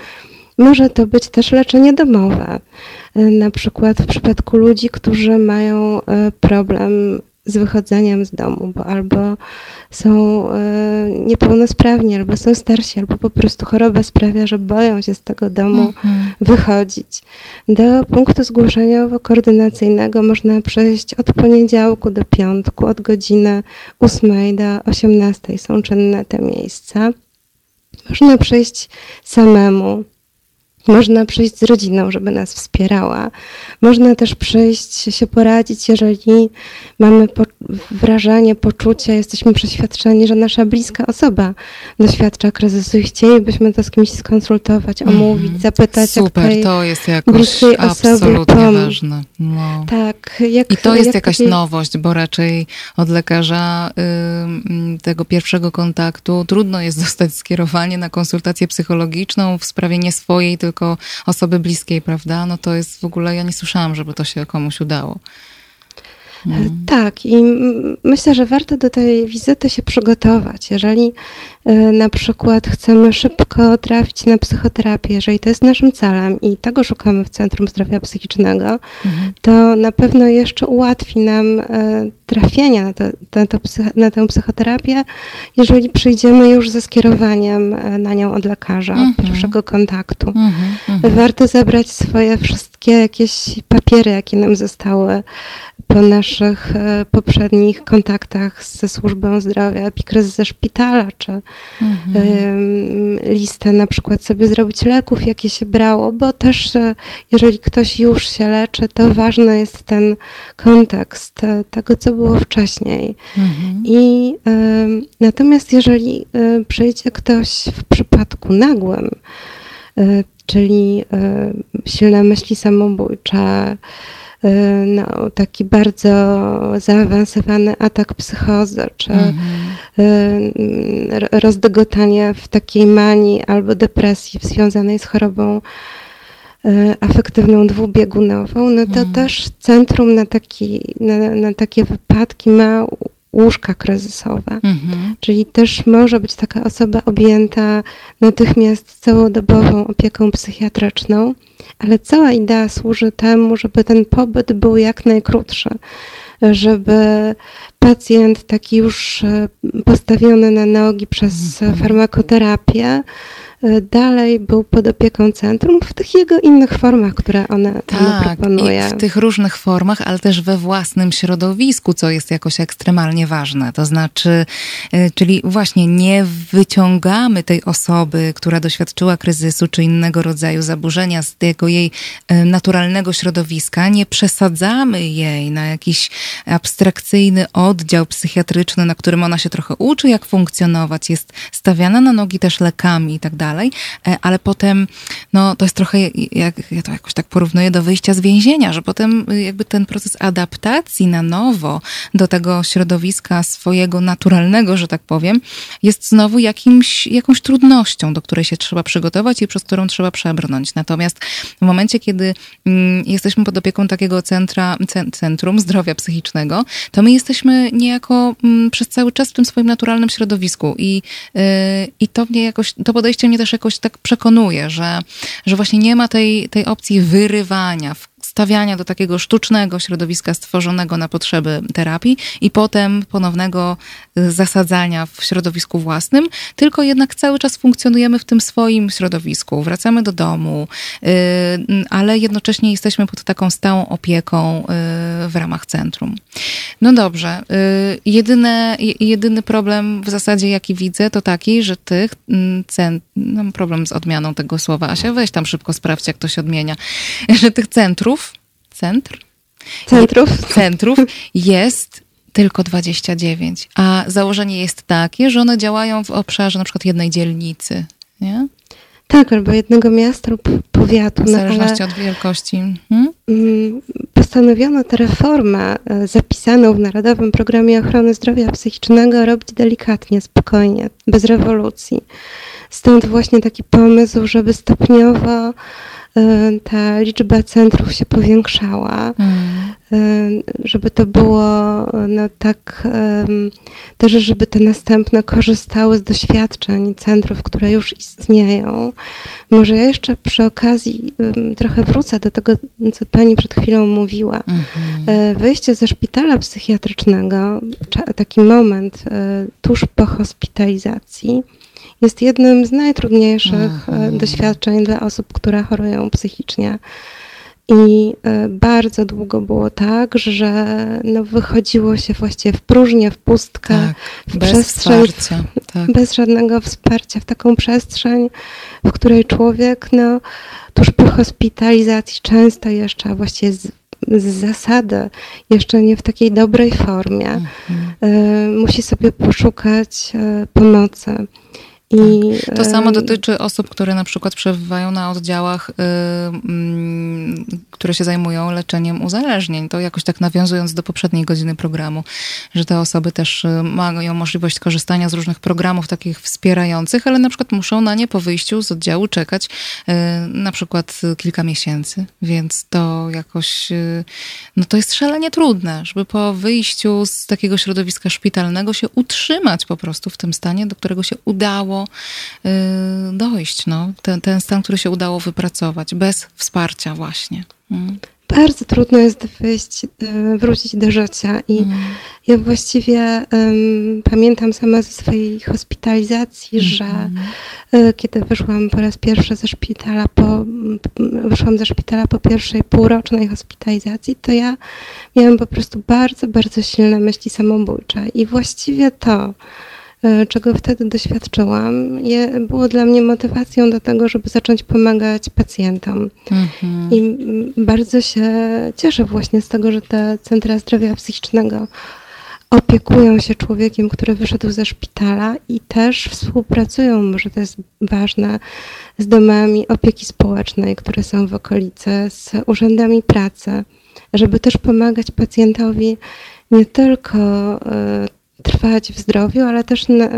Może to być też leczenie domowe, na przykład w przypadku ludzi, którzy mają problem z wychodzeniem z domu, bo albo są e, niepełnosprawni, albo są starsi, albo po prostu choroba sprawia, że boją się z tego domu mhm. wychodzić. Do punktu zgłoszeniowo-koordynacyjnego można przejść od poniedziałku do piątku, od godziny 8 do 18 są czynne te miejsca. Można przejść samemu. Można przyjść z rodziną, żeby nas wspierała. Można też przyjść, się poradzić, jeżeli mamy po wrażenie, poczucie, jesteśmy przeświadczeni, że nasza bliska osoba doświadcza kryzysu i chcielibyśmy to z kimś skonsultować, mhm. omówić, mm, zapytać. Super, jak to jest jakoś absolutnie ważne. No. Tak. Jak, I to jest jakaś nowość, bo raczej od lekarza y, tego pierwszego kontaktu trudno jest dostać skierowanie na konsultację psychologiczną w sprawie nie swojej, tylko osoby bliskiej, prawda? No to jest w ogóle, ja nie słyszałam, żeby to się komuś udało. Mhm. Tak, i myślę, że warto do tej wizyty się przygotować. Jeżeli e, na przykład chcemy szybko trafić na psychoterapię, jeżeli to jest naszym celem i tego szukamy w Centrum Zdrowia Psychicznego, mhm. to na pewno jeszcze ułatwi nam e, trafienie na, to, na, to, na tę psychoterapię, jeżeli przyjdziemy już ze skierowaniem e, na nią od lekarza, mhm. pierwszego kontaktu. Mhm. Warto zebrać swoje wszystkie jakieś papiery, jakie nam zostały po naszych e, poprzednich kontaktach ze służbą zdrowia, epikryzys ze szpitala, czy mhm. listę na przykład sobie zrobić leków, jakie się brało, bo też e, jeżeli ktoś już się leczy, to ważny jest ten kontekst e, tego, co było wcześniej. Mhm. I natomiast jeżeli przyjdzie ktoś w przypadku nagłym, czyli silne myśli samobójcze, no, taki bardzo zaawansowany atak psychozy, czy mhm. Y, rozdygotanie w takiej manii albo depresji związanej z chorobą y, afektywną dwubiegunową, no to mhm. też centrum na, taki, na, na takie wypadki ma łóżka kryzysowe. Mhm. Czyli też może być taka osoba objęta natychmiast całodobową opieką psychiatryczną, ale cała idea służy temu, żeby ten pobyt był jak najkrótszy, żeby pacjent taki już e, postawiony na nogi przez mhm. farmakoterapię, dalej był pod opieką centrum w tych jego innych formach, które one, tak, one proponuje. I w tych różnych formach, ale też we własnym środowisku, co jest jakoś ekstremalnie ważne. To znaczy, e, czyli właśnie nie wyciągamy tej osoby, która doświadczyła kryzysu czy innego rodzaju zaburzenia z tego jej e, naturalnego środowiska, nie przesadzamy jej na jakiś abstrakcyjny oddział psychiatryczny, na którym ona się trochę uczy, jak funkcjonować, jest stawiana na nogi też lekami i tak dalej dalej, e, ale potem, no to jest trochę, jak, ja to jakoś tak porównuję do wyjścia z więzienia, że potem y, jakby ten proces adaptacji na nowo do tego środowiska swojego naturalnego, że tak powiem, jest znowu jakimś, jakąś trudnością, do której się trzeba przygotować i przez którą trzeba przebrnąć. Natomiast w momencie, kiedy mm, jesteśmy pod opieką takiego centra, centrum zdrowia psychicznego, to my jesteśmy niejako mm, przez cały czas w tym swoim naturalnym środowisku i, y, i to mnie jakoś, to podejście mnie też jakoś tak przekonuje, że, że właśnie nie ma tej, tej opcji wyrywania, stawiania do takiego sztucznego środowiska stworzonego na potrzeby terapii i potem ponownego zasadzania w środowisku własnym, tylko jednak cały czas funkcjonujemy w tym swoim środowisku. Wracamy do domu, y, ale jednocześnie jesteśmy pod taką stałą opieką y, w ramach centrum. No dobrze. Jedyne, jedyny problem w zasadzie, jaki widzę, to taki, że tych cent... Mam problem z odmianą tego słowa. Asia, weź tam szybko sprawdź, jak to się odmienia. Że tych centrów centr, centrów. centrów jest tylko 29, a założenie jest takie, że one działają w obszarze na przykład jednej dzielnicy, nie? Tak, albo jednego miasta lub powiatu. W no, zależności od wielkości. Hmm? Postanowiono tę reformę e, zapisaną w Narodowym Programie Ochrony Zdrowia Psychicznego robić delikatnie, spokojnie, bez rewolucji. Stąd właśnie taki pomysł, żeby stopniowo ta liczba centrów się powiększała, mm. żeby to było no, tak, też żeby te następne korzystały z doświadczeń centrów, które już istnieją. Może ja jeszcze przy okazji trochę wrócę do tego, co pani przed chwilą mówiła. Mm-hmm. Wyjście ze szpitala psychiatrycznego, taki moment tuż po hospitalizacji, jest jednym z najtrudniejszych mhm. doświadczeń dla osób, które chorują psychicznie. I e, bardzo długo było tak, że no wychodziło się właściwie w próżnię, w pustkę, tak, w bez przestrzeń, wsparcia, tak. bez żadnego wsparcia, w taką przestrzeń, w której człowiek no, tuż po hospitalizacji często jeszcze właściwie z, z zasady, jeszcze nie w takiej dobrej formie, mhm. y, musi sobie poszukać y, pomocy. I, to samo dotyczy osób, które na przykład przebywają na oddziałach, yy, które się zajmują leczeniem uzależnień. To jakoś tak nawiązując do poprzedniej godziny programu, że te osoby też y, mają możliwość korzystania z różnych programów takich wspierających, ale na przykład muszą na nie po wyjściu z oddziału czekać yy, na przykład kilka miesięcy. Więc to jakoś, yy, no to jest szalenie trudne, żeby po wyjściu z takiego środowiska szpitalnego się utrzymać po prostu w tym stanie, do którego się udało Y, dojść, no. ten, ten stan, który się udało wypracować, bez wsparcia właśnie. Mm. Bardzo trudno jest wyjść, y, wrócić do życia i mm. ja właściwie um, pamiętam sama ze swojej hospitalizacji, mm. że y, kiedy wyszłam po raz pierwszy ze szpitala, po, wyszłam ze szpitala po pierwszej półrocznej hospitalizacji, to ja miałam po prostu bardzo, bardzo silne myśli samobójcze i właściwie to, czego wtedy doświadczyłam, je, było dla mnie motywacją do tego, żeby zacząć pomagać pacjentom. Mhm. I bardzo się cieszę właśnie z tego, że te centra zdrowia psychicznego opiekują się człowiekiem, który wyszedł ze szpitala i też współpracują, może to jest ważne, z domami opieki społecznej, które są w okolicy, z urzędami pracy, żeby też pomagać pacjentowi nie tylko e, trwać w zdrowiu, ale też na,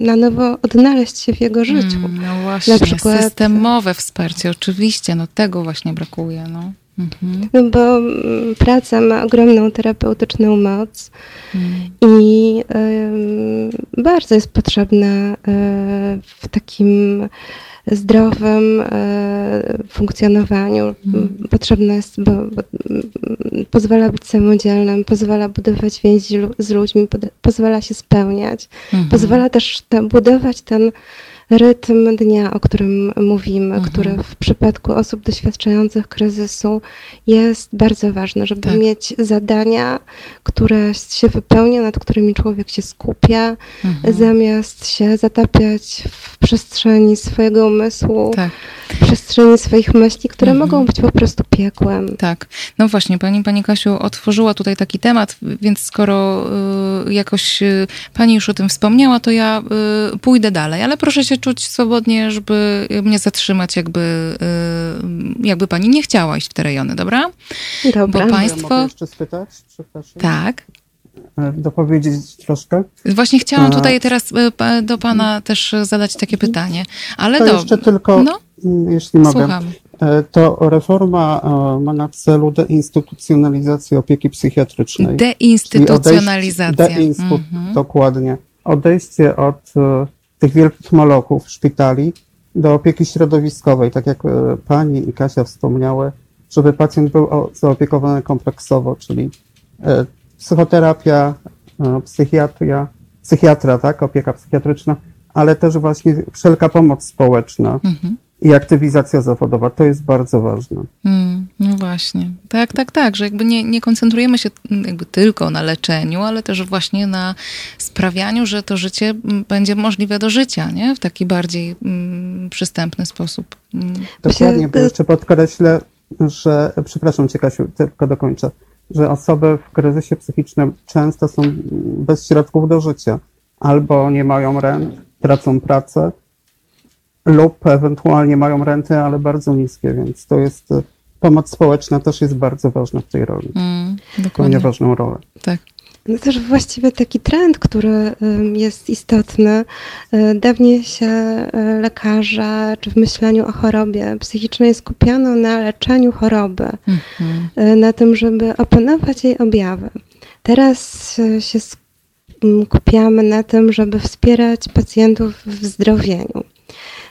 na nowo odnaleźć się w jego życiu. Mm, no właśnie, na przykład, systemowe wsparcie, oczywiście, no tego właśnie brakuje. No. Mhm. No bo mm, praca ma ogromną terapeutyczną moc mm. i y, bardzo jest potrzebna y, w takim zdrowym e, funkcjonowaniu. Hmm. Potrzebne jest, bo, bo, pozwala być samodzielnym, pozwala budować więzi z ludźmi, pozwala się spełniać, hmm. pozwala też budować ten rytm dnia, o którym mówimy, mhm. który w przypadku osób doświadczających kryzysu jest bardzo ważny, żeby tak. mieć zadania, które się wypełnia, nad którymi człowiek się skupia, mhm. zamiast się zatapiać w przestrzeni swojego umysłu, tak. w przestrzeni swoich myśli, które mhm. mogą być po prostu piekłem. Tak. No właśnie, pani, pani Kasiu otworzyła tutaj taki temat, więc skoro y, jakoś y, pani już o tym wspomniała, to ja y, pójdę dalej, ale proszę się czuć swobodnie, żeby mnie zatrzymać, jakby, y, jakby pani nie chciała iść w te rejony, dobra? Dobra. Bo państwo... Ja mogę jeszcze spytać? Przepraszam. Tak. E, dopowiedzieć troszkę? Właśnie chciałam tutaj teraz e, do pana też zadać takie pytanie, ale to do... jeszcze tylko, no? Mm, jeśli mogę. Słucham. E, to reforma ma na celu deinstytucjonalizację opieki psychiatrycznej. Deinstytucjonalizacja. Mhm. Dokładnie. Odejście od tych wielkich molochów szpitali do opieki środowiskowej, tak jak e, pani i Kasia wspomniały, żeby pacjent był zaopiekowany kompleksowo, czyli e, psychoterapia, e, psychiatria, psychiatra, tak, opieka psychiatryczna, ale też właśnie wszelka pomoc społeczna. Mhm i aktywizacja zawodowa. To jest bardzo ważne. Mm, no właśnie. Tak, tak, tak, że jakby nie, nie koncentrujemy się jakby tylko na leczeniu, ale też właśnie na sprawianiu, że to życie będzie możliwe do życia, nie? W taki bardziej mm, przystępny sposób. Mm. Dokładnie, bo jeszcze podkreślę, że, przepraszam cię Kasiu, tylko dokończę, że osoby w kryzysie psychicznym często są bez środków do życia. Albo nie mają rent, tracą pracę, lub ewentualnie mają renty, ale bardzo niskie, więc to jest e, pomoc społeczna też jest bardzo ważna w tej roli. Mm, dokładnie. ważną rolę. Tak. No też właściwie taki trend, który jest istotny. E, dawniej się e, lekarze, czy w myśleniu o chorobie psychicznej skupiano na leczeniu choroby, mm-hmm. na tym, żeby opanować jej objawy. Teraz się skupiamy na tym, żeby wspierać pacjentów w zdrowieniu.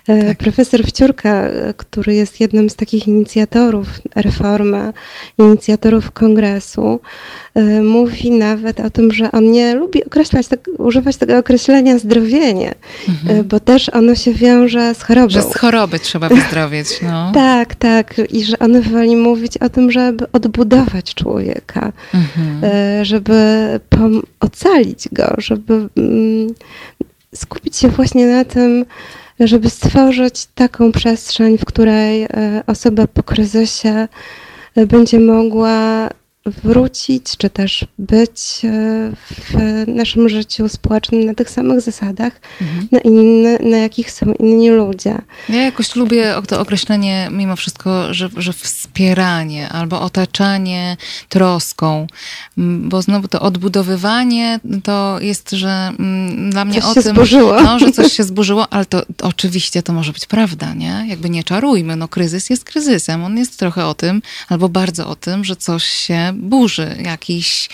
E, tak. Profesor Wciurka, który jest jednym z takich inicjatorów reformy, inicjatorów kongresu, e, mówi nawet o tym, że on nie lubi określać, tak, używać tego określenia zdrowienie, mhm. E, bo też ono się wiąże z chorobą. Że z choroby trzeba wyzdrowieć. No. tak, tak. I że on woli mówić o tym, żeby odbudować człowieka, mhm. żeby ocalić go, żeby mm, skupić się właśnie na tym, żeby stworzyć taką przestrzeń, w której e, osoba po kryzysie e, będzie mogła wrócić, czy też być e, w naszym życiu społecznym na tych samych zasadach, mhm. na, inne, na jakich są inni ludzie. Ja jakoś lubię to określenie mimo wszystko, że, że wspieranie albo otaczanie troską, bo znowu to odbudowywanie to jest, że dla mnie coś o tym, zburzyło. No, że coś się zburzyło, ale to, to oczywiście to może być prawda, nie? Jakby nie czarujmy, no kryzys jest kryzysem, on jest trochę o tym, albo bardzo o tym, że coś się burzy, jakiś,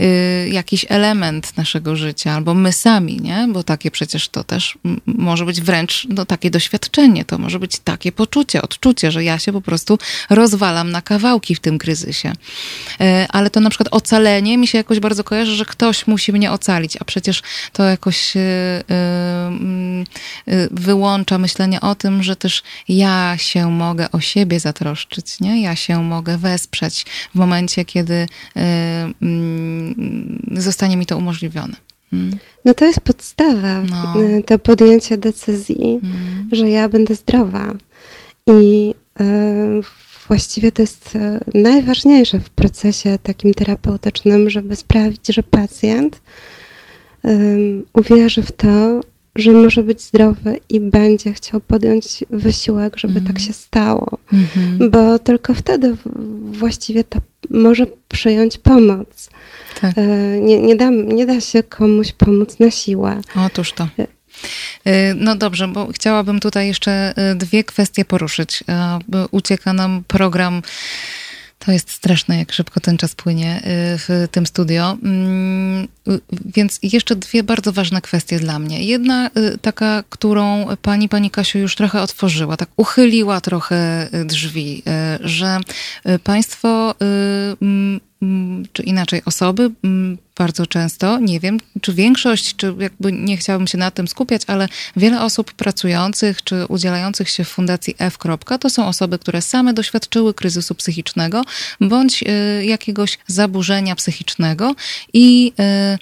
y, jakiś element naszego życia, albo my sami, nie? Bo takie przecież to też może być wręcz no, takie doświadczenie, to może być takie poczucie, odczucie, że ja się po prostu rozwalam na kawałki w tym kryzysie. Y, ale to na przykład ocalenie mi się jakoś bardzo kojarzy, że ktoś musi mnie ocalić, a przecież to jakoś y, wyłącza myślenie o tym, że też ja się mogę o siebie zatroszczyć, nie? Ja się mogę wesprzeć w momencie, kiedy y, mm, zostanie mi to umożliwione. Hmm. No to jest podstawa no. do podjęcia decyzji, hmm. że ja będę zdrowa. I y, właściwie to jest y, najważniejsze w procesie takim terapeutycznym, żeby sprawić, że pacjent uwierzy w to, że może być zdrowy i będzie chciał podjąć wysiłek, żeby mm. tak mhm. się stało. Mm -hmm. Bo tylko wtedy właściwie to może przyjąć pomoc. Tak. E, nie, nie, da, nie da się komuś pomóc na siłę. Otóż to. E, e, no dobrze, bo chciałabym tutaj jeszcze dwie kwestie poruszyć. Ucieka nam program to jest straszne, jak szybko ten czas płynie y, w tym studio. Mm, y, więc jeszcze dwie bardzo ważne kwestie dla mnie. Jedna y, taka, którą pani, pani Kasiu już trochę otworzyła, tak uchyliła trochę drzwi, że państwo czy inaczej osoby mm, bardzo często, nie wiem, czy większość, czy jakby nie chciałabym się na tym skupiać, ale wiele osób pracujących czy udzielających się w Fundacji F. to są osoby, które same doświadczyły kryzysu psychicznego bądź y, jakiegoś zaburzenia psychicznego i y, Mm,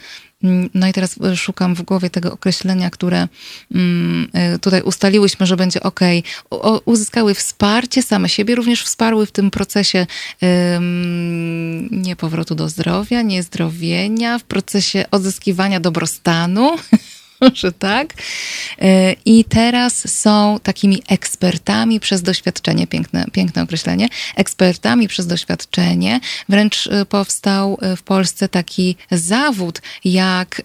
no i teraz e, szukam w głowie tego określenia, które mm, e, tutaj ustaliłyśmy, że będzie ok. Uzyskały wsparcie, same siebie również wsparły w tym procesie nie powrotu do zdrowia, niezdrowienia, w procesie odzyskiwania dobrostanu. że tak. E, I teraz są takimi ekspertami przez doświadczenie, piękne, piękne określenie, ekspertami przez doświadczenie. Wręcz e, powstał e, w Polsce taki zawód, jak,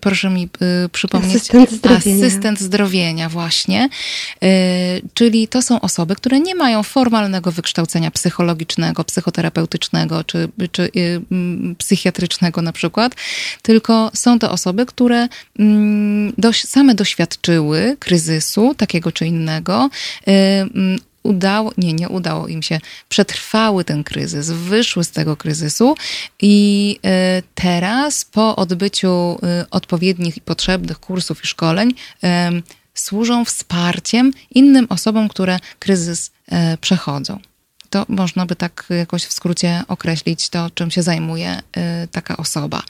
proszę mi przypomnieć, asystent zdrowienia. asystent zdrowienia, właśnie. Czyli to są osoby, które nie mają formalnego wykształcenia psychologicznego, psychoterapeutycznego czy, czy psychiatrycznego na przykład, tylko są to osoby, które dość, same doświadczyły kryzysu takiego czy innego, y, mm, udało, nie, nie udało im się, przetrwały ten kryzys, wyszły z tego kryzysu i y, teraz po odbyciu y, odpowiednich i potrzebnych kursów i szkoleń służą wsparciem innym osobom, które kryzys przechodzą. To można by tak jakoś w skrócie określić to, czym się zajmuje y, taka osoba.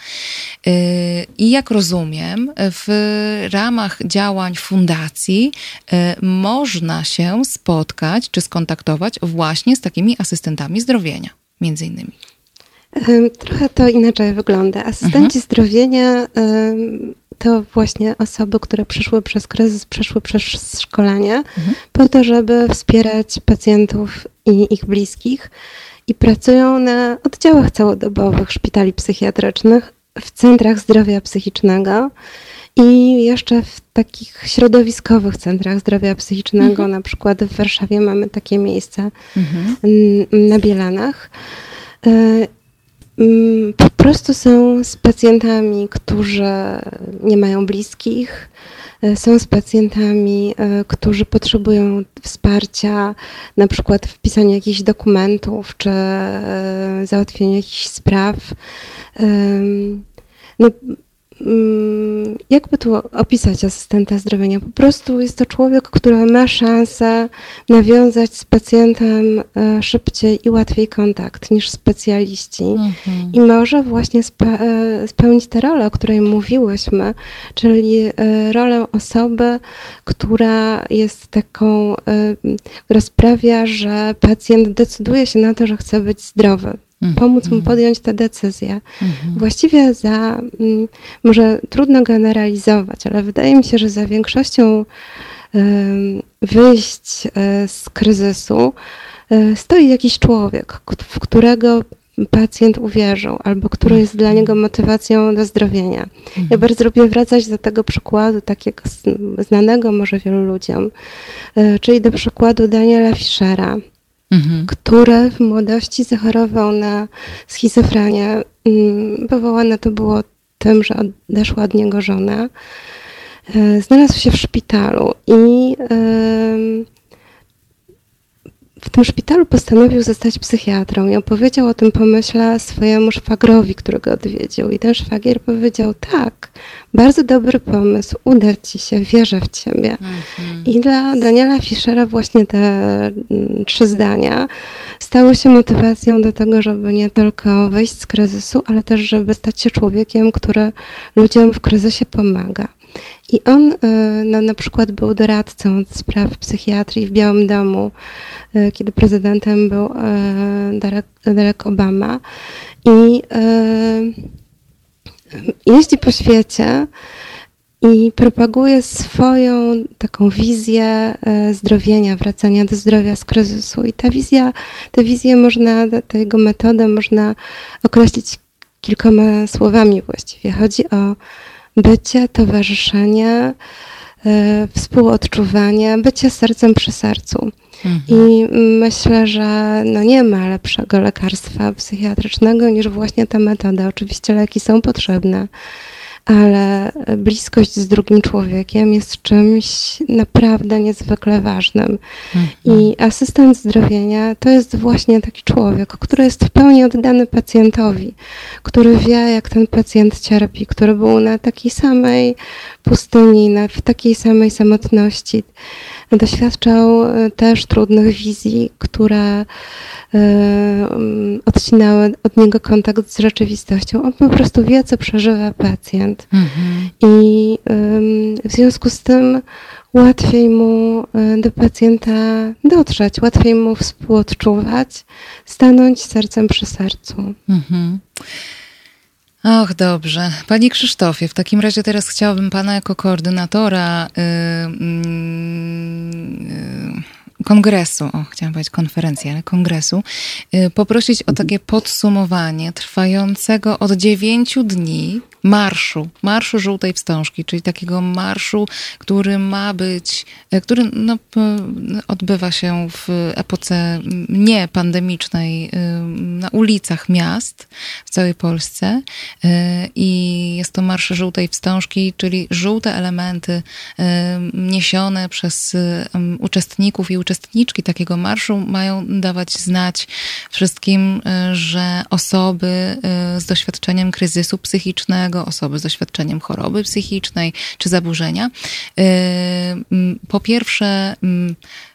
Y, I jak rozumiem, w ramach działań fundacji y, można się spotkać czy skontaktować właśnie z takimi asystentami zdrowienia, między innymi. Trochę to inaczej wygląda. Asystenci mhm. zdrowienia to właśnie osoby, które przeszły przez kryzys, przeszły przez szkolenie, mhm. po to, żeby wspierać pacjentów i ich bliskich i pracują na oddziałach całodobowych szpitali psychiatrycznych, w centrach zdrowia psychicznego i jeszcze w takich środowiskowych centrach zdrowia psychicznego, mhm. na przykład w Warszawie mamy takie miejsca mhm. na Bielanach. Mm, po prostu są z pacjentami, którzy nie mają bliskich, e, są z pacjentami, e, którzy potrzebują wsparcia, na przykład w pisaniu jakichś dokumentów czy e, załatwieniu jakichś spraw. No, jakby tu opisać asystenta zdrowienia? Po prostu jest to człowiek, który ma szansę nawiązać z pacjentem e, szybciej i łatwiej kontakt niż specjaliści mhm. i może właśnie e, spełnić tę rolę, o której mówiłyśmy, czyli e, rolę osoby, która jest taką, która sprawia, że pacjent decyduje się na to, że chce być zdrowy. Pomóc mu podjąć tę decyzję. Mhm. Właściwie za, mm, może trudno generalizować, ale wydaje mi się, że za większością wyjść e, z kryzysu e, stoi jakiś człowiek, w którego pacjent uwierzył, albo który jest dla niego motywacją do zdrowienia. Ja mhm. bardzo lubię wracać do tego przykładu, takiego znanego może wielu ludziom, e, czyli do przykładu Daniela Fischera, mhm. który w młodości zachorował na schizofrenię. Powołane mm, to było tym, że odeszła od niego żona. E, znalazł się w szpitalu i w tym szpitalu postanowił zostać psychiatrą i opowiedział o tym pomyśle swojemu szwagrowi, którego odwiedził. I ten szwagier powiedział: Tak, bardzo dobry pomysł, uda ci się, wierzę w ciebie. Mhm. I dla Daniela Fischera właśnie te mm, trzy zdania stały się motywacją do tego, żeby nie tylko wyjść z kryzysu, ale też, żeby stać się człowiekiem, który ludziom w kryzysie pomaga. I on y, no, na przykład był doradcą spraw psychiatrii w Białym Domu, y, kiedy prezydentem był Barack Obama. I jeździ po świecie i propaguje swoją taką wizję zdrowienia, wracania do zdrowia z kryzysu. I ta wizja, tę wizję można, tę jego metodę można określić kilkoma słowami właściwie. Chodzi o bycie, towarzyszenie, e, współodczuwanie, bycie sercem przy sercu. Mhm. I myślę, że no nie ma lepszego lekarstwa psychiatrycznego niż właśnie ta metoda. Oczywiście leki są potrzebne, ale bliskość z drugim człowiekiem jest czymś naprawdę niezwykle ważnym. Mhm. I asystent zdrowienia to jest właśnie taki człowiek, który jest w pełni oddany pacjentowi, który wie, jak ten pacjent cierpi, który był na takiej samej pustyni, na, w takiej samej samotności. Doświadczał e, też trudnych wizji, które e, odcinały od niego kontakt z rzeczywistością. On po prostu wie, co przeżywa pacjent. Mhm. I w związku z tym łatwiej mu e, do pacjenta dotrzeć, łatwiej mu współodczuwać, stanąć sercem przy sercu. Mhm. Och, dobrze. Panie Krzysztofie, w takim razie teraz chciałabym Pana jako koordynatora yy, yy, kongresu, o, chciałam powiedzieć konferencji, ale kongresu, yy, poprosić o takie podsumowanie trwającego od dziewięciu dni marszu, marszu żółtej wstążki, czyli takiego marszu, który ma być, e, który no, odbywa się w epoce niepandemicznej y, na ulicach miast w całej Polsce i jest to marsz żółtej wstążki, czyli żółte elementy niesione przez uczestników i uczestniczki takiego marszu mają dawać znać wszystkim, że osoby z doświadczeniem kryzysu psychicznego, osoby z doświadczeniem choroby psychicznej czy zaburzenia, y, po pierwsze,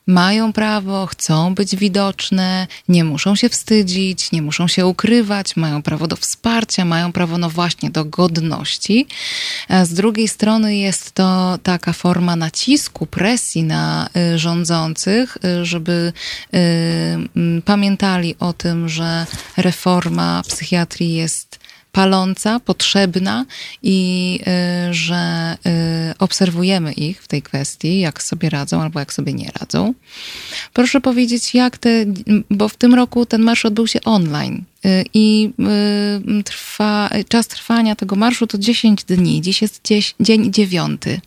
mają prawo, chcą być widoczne, nie muszą się wstydzić, nie muszą się ukrywać, mają prawo do wsparcia, mają prawo, no właśnie, do godności. Z drugiej strony jest to taka forma nacisku, presji na y, rządzących, y, żeby pamiętali o tym, że reforma psychiatrii jest paląca, potrzebna i y, że y, obserwujemy ich w tej kwestii, jak sobie radzą albo jak sobie nie radzą. Proszę powiedzieć, jak te, bo w tym roku ten marsz odbył się online y, i trwa, czas trwania tego marszu to 10 dni. Dziś jest dzień dziewiąty.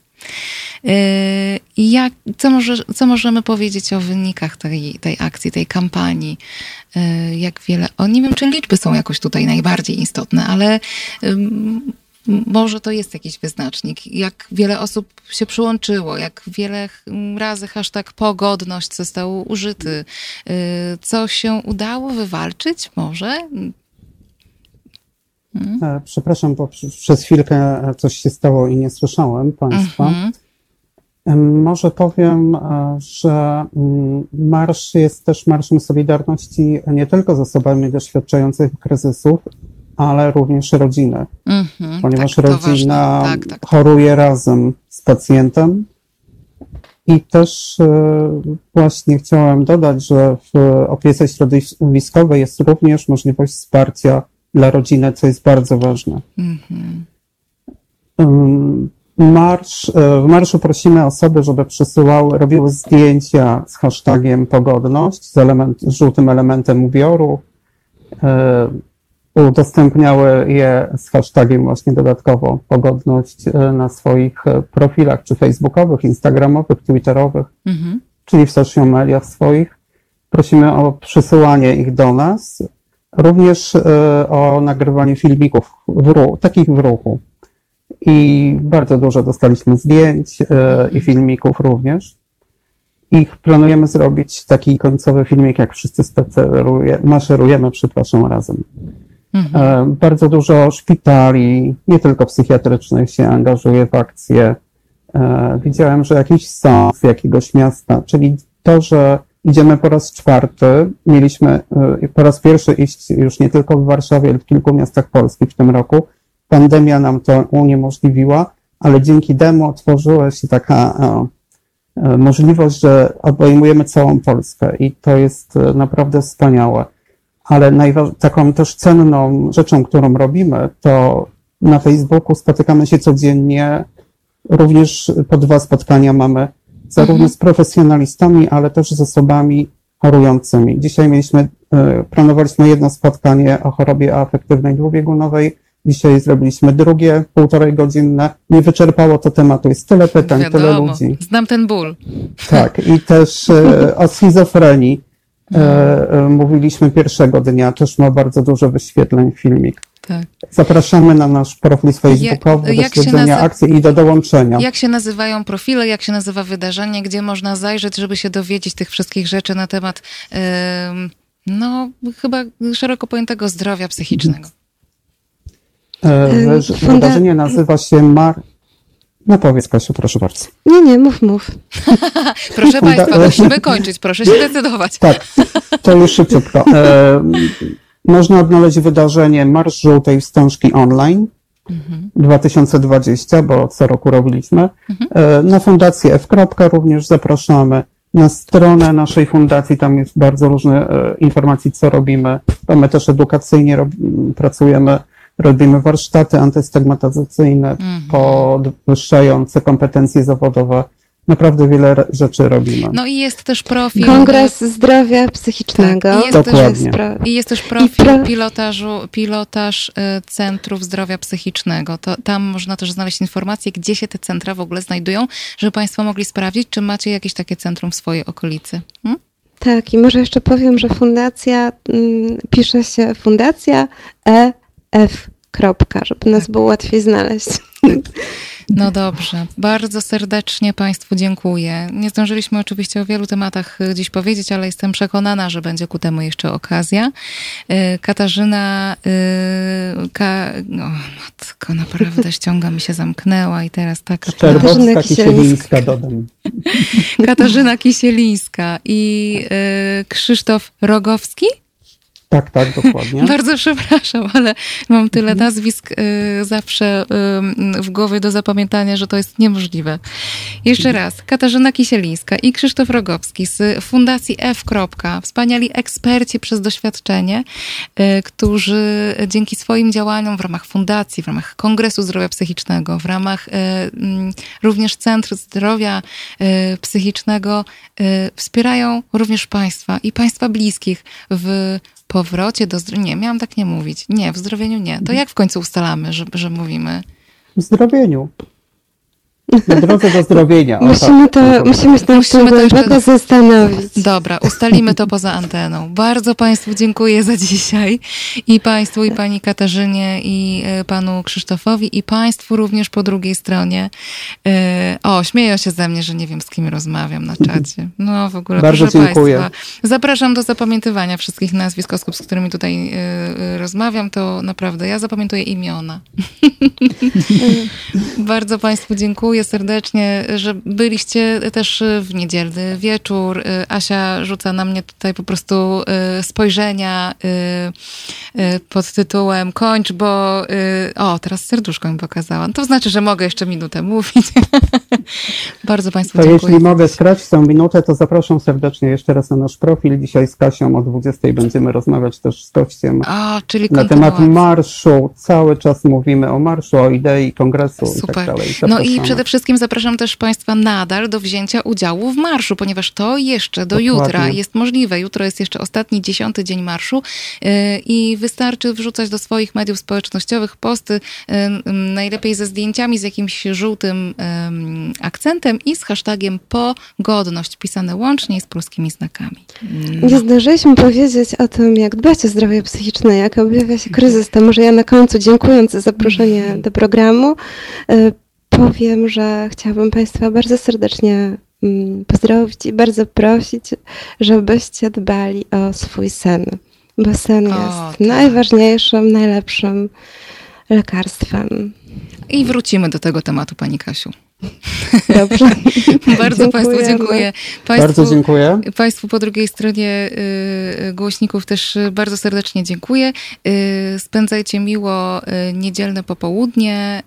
Jak, co, może, co możemy powiedzieć o wynikach tej, tej akcji, tej kampanii? Jak wiele. O, nie wiem, czy liczby są jakoś tutaj najbardziej istotne, ale może to jest jakiś wyznacznik. Jak wiele osób się przyłączyło, jak wiele razy hashtag pogodność został użyty. Co się udało wywalczyć? Może? Hmm? Przepraszam, bo przez chwilkę coś się stało i nie słyszałem Państwa. Mhm. Może powiem, e, że mm, marsz jest też marszem solidarności nie tylko z osobami doświadczającymi kryzysów, ale również rodziny, mm-hmm, ponieważ tak, rodzina tak, tak, choruje razem z pacjentem I też właśnie chciałem dodać, że w opiece środowiskowej jest również możliwość wsparcia dla rodziny, co jest bardzo ważne. Mm-hmm. Marsz, w marszu prosimy osoby, żeby przesyłały, robiły zdjęcia z hashtagiem pogodność, z, element, żółtym elementem ubioru, udostępniały je z hashtagiem właśnie dodatkowo pogodność e, na swoich profilach, czy facebookowych, instagramowych, twitterowych, mhm. czyli w social mediach swoich. Prosimy o przysyłanie ich do nas, również e, o nagrywanie filmików w ruchu, takich w ruchu. I bardzo dużo dostaliśmy zdjęć i filmików również. I planujemy zrobić taki końcowy filmik, jak wszyscy spaceruje, maszerujemy, przepraszam, razem. Mhm. E, bardzo dużo szpitali, nie tylko psychiatrycznych, się angażuje w akcje. E, widziałem, że jakiś sąd z jakiegoś miasta, czyli to, że idziemy po raz czwarty, mieliśmy e, po raz pierwszy iść już nie tylko w Warszawie, ale w kilku miastach Polski w tym roku. Pandemia nam to uniemożliwiła, ale dzięki demo otworzyła się taka możliwość, że obejmujemy całą Polskę i to jest naprawdę wspaniałe ale taką też cenną rzeczą, którą robimy, to na Facebooku spotykamy się codziennie. Również po dwa spotkania mamy zarówno mhm. z profesjonalistami, ale też z osobami chorującymi. Dzisiaj mieliśmy, e, planowaliśmy jedno spotkanie o chorobie afektywnej dwubiegunowej. Dzisiaj zrobiliśmy drugie, półtorej godzinne. Nie wyczerpało to tematu. Jest tyle pytań, Wiadomo. tyle ludzi. Znam ten ból. Tak. I też e, o schizofrenii. E, mówiliśmy pierwszego dnia, też ma bardzo dużo wyświetleń filmik. Tak. Zapraszamy na nasz profil facebookowy jak, do śledzenia nazy- akcji i do dołączenia. Jak się nazywają profile, jak się nazywa wydarzenie, gdzie można zajrzeć, żeby się dowiedzieć tych wszystkich rzeczy na temat yy, no chyba szeroko pojętego zdrowia psychicznego. E, wydarzenie nazywa się Mar no powiedz Kasiu, proszę bardzo. Nie, nie, mów, mów. proszę Państwa, musimy kończyć, proszę się decydować. tak, to już szybciutko. Można odnaleźć wydarzenie Marsz Żółtej Wstążki online mhm. 2020, bo co roku robiliśmy. Mhm. E, na fundację F. również zapraszamy. Na stronę naszej fundacji, tam jest bardzo różne e, informacji, co robimy. My też edukacyjnie rob, pracujemy Robimy warsztaty antystygmatyzacyjne, mhm. podwyższające kompetencje zawodowe. Naprawdę wiele rzeczy robimy. No i jest też profil. Kongres Zdrowia Psychicznego. Tak, i, jest Dokładnie. Też, I jest też profil pro... pilotażu, pilotaż y, Centrów Zdrowia Psychicznego. To, tam można też znaleźć informacje, gdzie się te centra w ogóle znajdują, żeby Państwo mogli sprawdzić, czy macie jakieś takie centrum w swojej okolicy. Hmm? Tak, i może jeszcze powiem, że fundacja mm, pisze się Fundacja E F. Kropka, żeby nas tak. było łatwiej znaleźć. No dobrze. Bardzo serdecznie Państwu dziękuję. Nie zdążyliśmy oczywiście o wielu tematach y, dziś powiedzieć, ale jestem przekonana, że będzie ku temu jeszcze okazja. Y, Katarzyna, y, Ka... o matko, naprawdę ściąga mi się zamknęła i teraz taka... Szczerbowska Kisielińska dodam. Katarzyna Kisielińska i Krzysztof Rogowski? Tak, tak, dokładnie. Bardzo przepraszam, ale mam tyle mhm. nazwisk y, zawsze y, w głowie do zapamiętania, że to jest niemożliwe. Jeszcze mhm. raz, Katarzyna Kisielińska i Krzysztof Rogowski z Fundacji F. Wspaniali eksperci przez doświadczenie, y, którzy dzięki swoim działaniom w ramach fundacji, w ramach Kongresu Zdrowia Psychicznego, w ramach y, mm, również Centrum Zdrowia y, Psychicznego wspierają również Państwa i Państwa bliskich w powrocie do zdrowienia. Nie, miałam tak nie mówić. Nie, w zdrowieniu nie. To jak w końcu ustalamy, że, że mówimy? W zdrowieniu. Na drodze do zdrowienia. musimy, to, musimy się musimy to jeszcze zastanowić. Dobra, ustalimy to poza anteną. Bardzo Państwu dziękuję za dzisiaj. I Państwu, i Pani Katarzynie, i e, Panu Krzysztofowi, i Państwu również po drugiej stronie. E, o, śmieją się ze mnie, że nie wiem, z kim rozmawiam na czacie. No w ogóle, Bardzo proszę dziękuję. Państwa. Zapraszam do zapamiętywania wszystkich nazwisk osób, z którymi tutaj e, rozmawiam. To naprawdę, ja zapamiętuję imiona. Bardzo Państwu dziękuję dziękuję serdecznie, że byliście też w niedzielny wieczór. Asia rzuca na mnie tutaj po prostu spojrzenia pod tytułem kończ, bo o, teraz serduszko mi pokazałam. To znaczy, że mogę jeszcze minutę mówić. Bardzo Państwu to dziękuję. jeśli mogę skrać tę minutę, to zapraszam serdecznie jeszcze raz na nasz profil. Dzisiaj z Kasią o 20 będziemy rozmawiać też z gościem o, czyli na temat marszu. Cały czas mówimy o marszu, o idei kongresu Super. i tak dalej. No i przede wszystkim zapraszam też Państwa nadal do wzięcia udziału w marszu, ponieważ to jeszcze do Dokładnie. jutra jest możliwe. Jutro jest jeszcze ostatni, dziesiąty dzień marszu yy, i wystarczy wrzucać do swoich mediów społecznościowych posty, yy, najlepiej ze zdjęciami z jakimś żółtym yy, akcentem i z hashtagiem pogodność, pisane łącznie z polskimi znakami. No. Nie zdążyliśmy powiedzieć o tym, jak dbać o zdrowie psychiczne, jak objawia się kryzys. To może ja na końcu, dziękując za zaproszenie do programu, y, powiem, że chciałabym Państwa bardzo serdecznie mm, pozdrowić i bardzo prosić, żebyście dbali o swój sen, bo sen o, jest tak. najważniejszym, najlepszym lekarstwem. I wrócimy do tego tematu, Pani Kasiu. Dobrze. Bardzo Państwu dziękuję. Państwu, bardzo dziękuję. Państwu po drugiej stronie y, głośników też bardzo serdecznie dziękuję. Y, spędzajcie miło y, niedzielne popołudnie.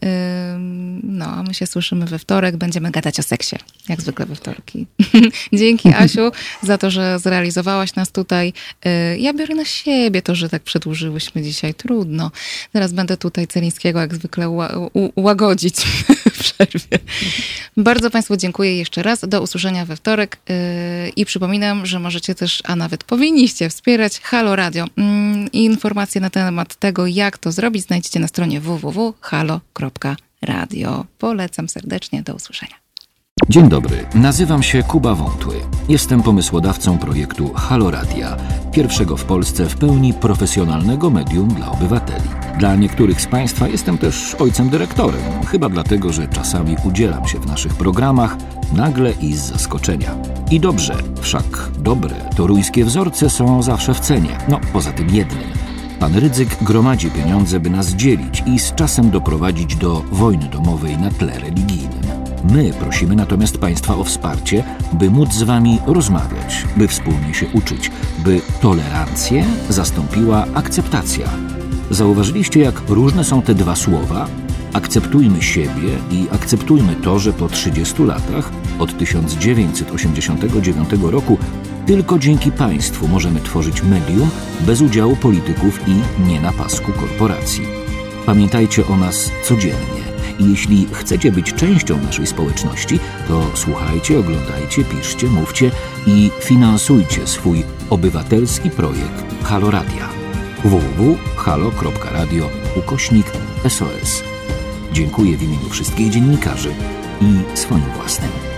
No, a my się słyszymy we wtorek. Będziemy gadać o seksie, jak zwykle we wtorki. Dzięki Asiu za to, że zrealizowałaś nas tutaj. Ja biorę na siebie to, że tak przedłużyłyśmy dzisiaj. Trudno. Teraz będę tutaj Celińskiego jak zwykle łagodzić w przerwie. Bardzo Państwu dziękuję jeszcze raz. Do usłyszenia we wtorek yy, i przypominam, że możecie też, a nawet powinniście wspierać Halo Radio. Mm, informacje na temat tego, jak to zrobić, znajdziecie na stronie www.halo.radio. Polecam serdecznie. Do usłyszenia. Dzień dobry, nazywam się Kuba Wątły. Jestem pomysłodawcą projektu Halo Radia, pierwszego w Polsce w pełni profesjonalnego medium dla obywateli. Dla niektórych z Państwa jestem też ojcem dyrektorem, chyba dlatego, że czasami udzielam się w naszych programach nagle i z zaskoczenia. I dobrze, wszak dobre toruńskie wzorce są zawsze w cenie, no poza tym jednym. Pan Rydzyk gromadzi pieniądze, by nas dzielić i z czasem doprowadzić do wojny domowej na tle religijnym. My prosimy natomiast Państwa o wsparcie, by móc z Wami rozmawiać, by wspólnie się uczyć, by tolerancję zastąpiła akceptacja. Zauważyliście, jak różne są te dwa słowa? Akceptujmy siebie i akceptujmy to, że po 30 latach, od 1989 roku, tylko dzięki państwu możemy tworzyć medium bez udziału polityków i nie na pasku korporacji. Pamiętajcie o nas codziennie. I jeśli chcecie być częścią naszej społeczności, to słuchajcie, oglądajcie, piszcie, mówcie i finansujcie swój obywatelski projekt Halo Radia. www.halo.radio ukośnik SOS. Dziękuję w imieniu wszystkich dziennikarzy i swoim własnym.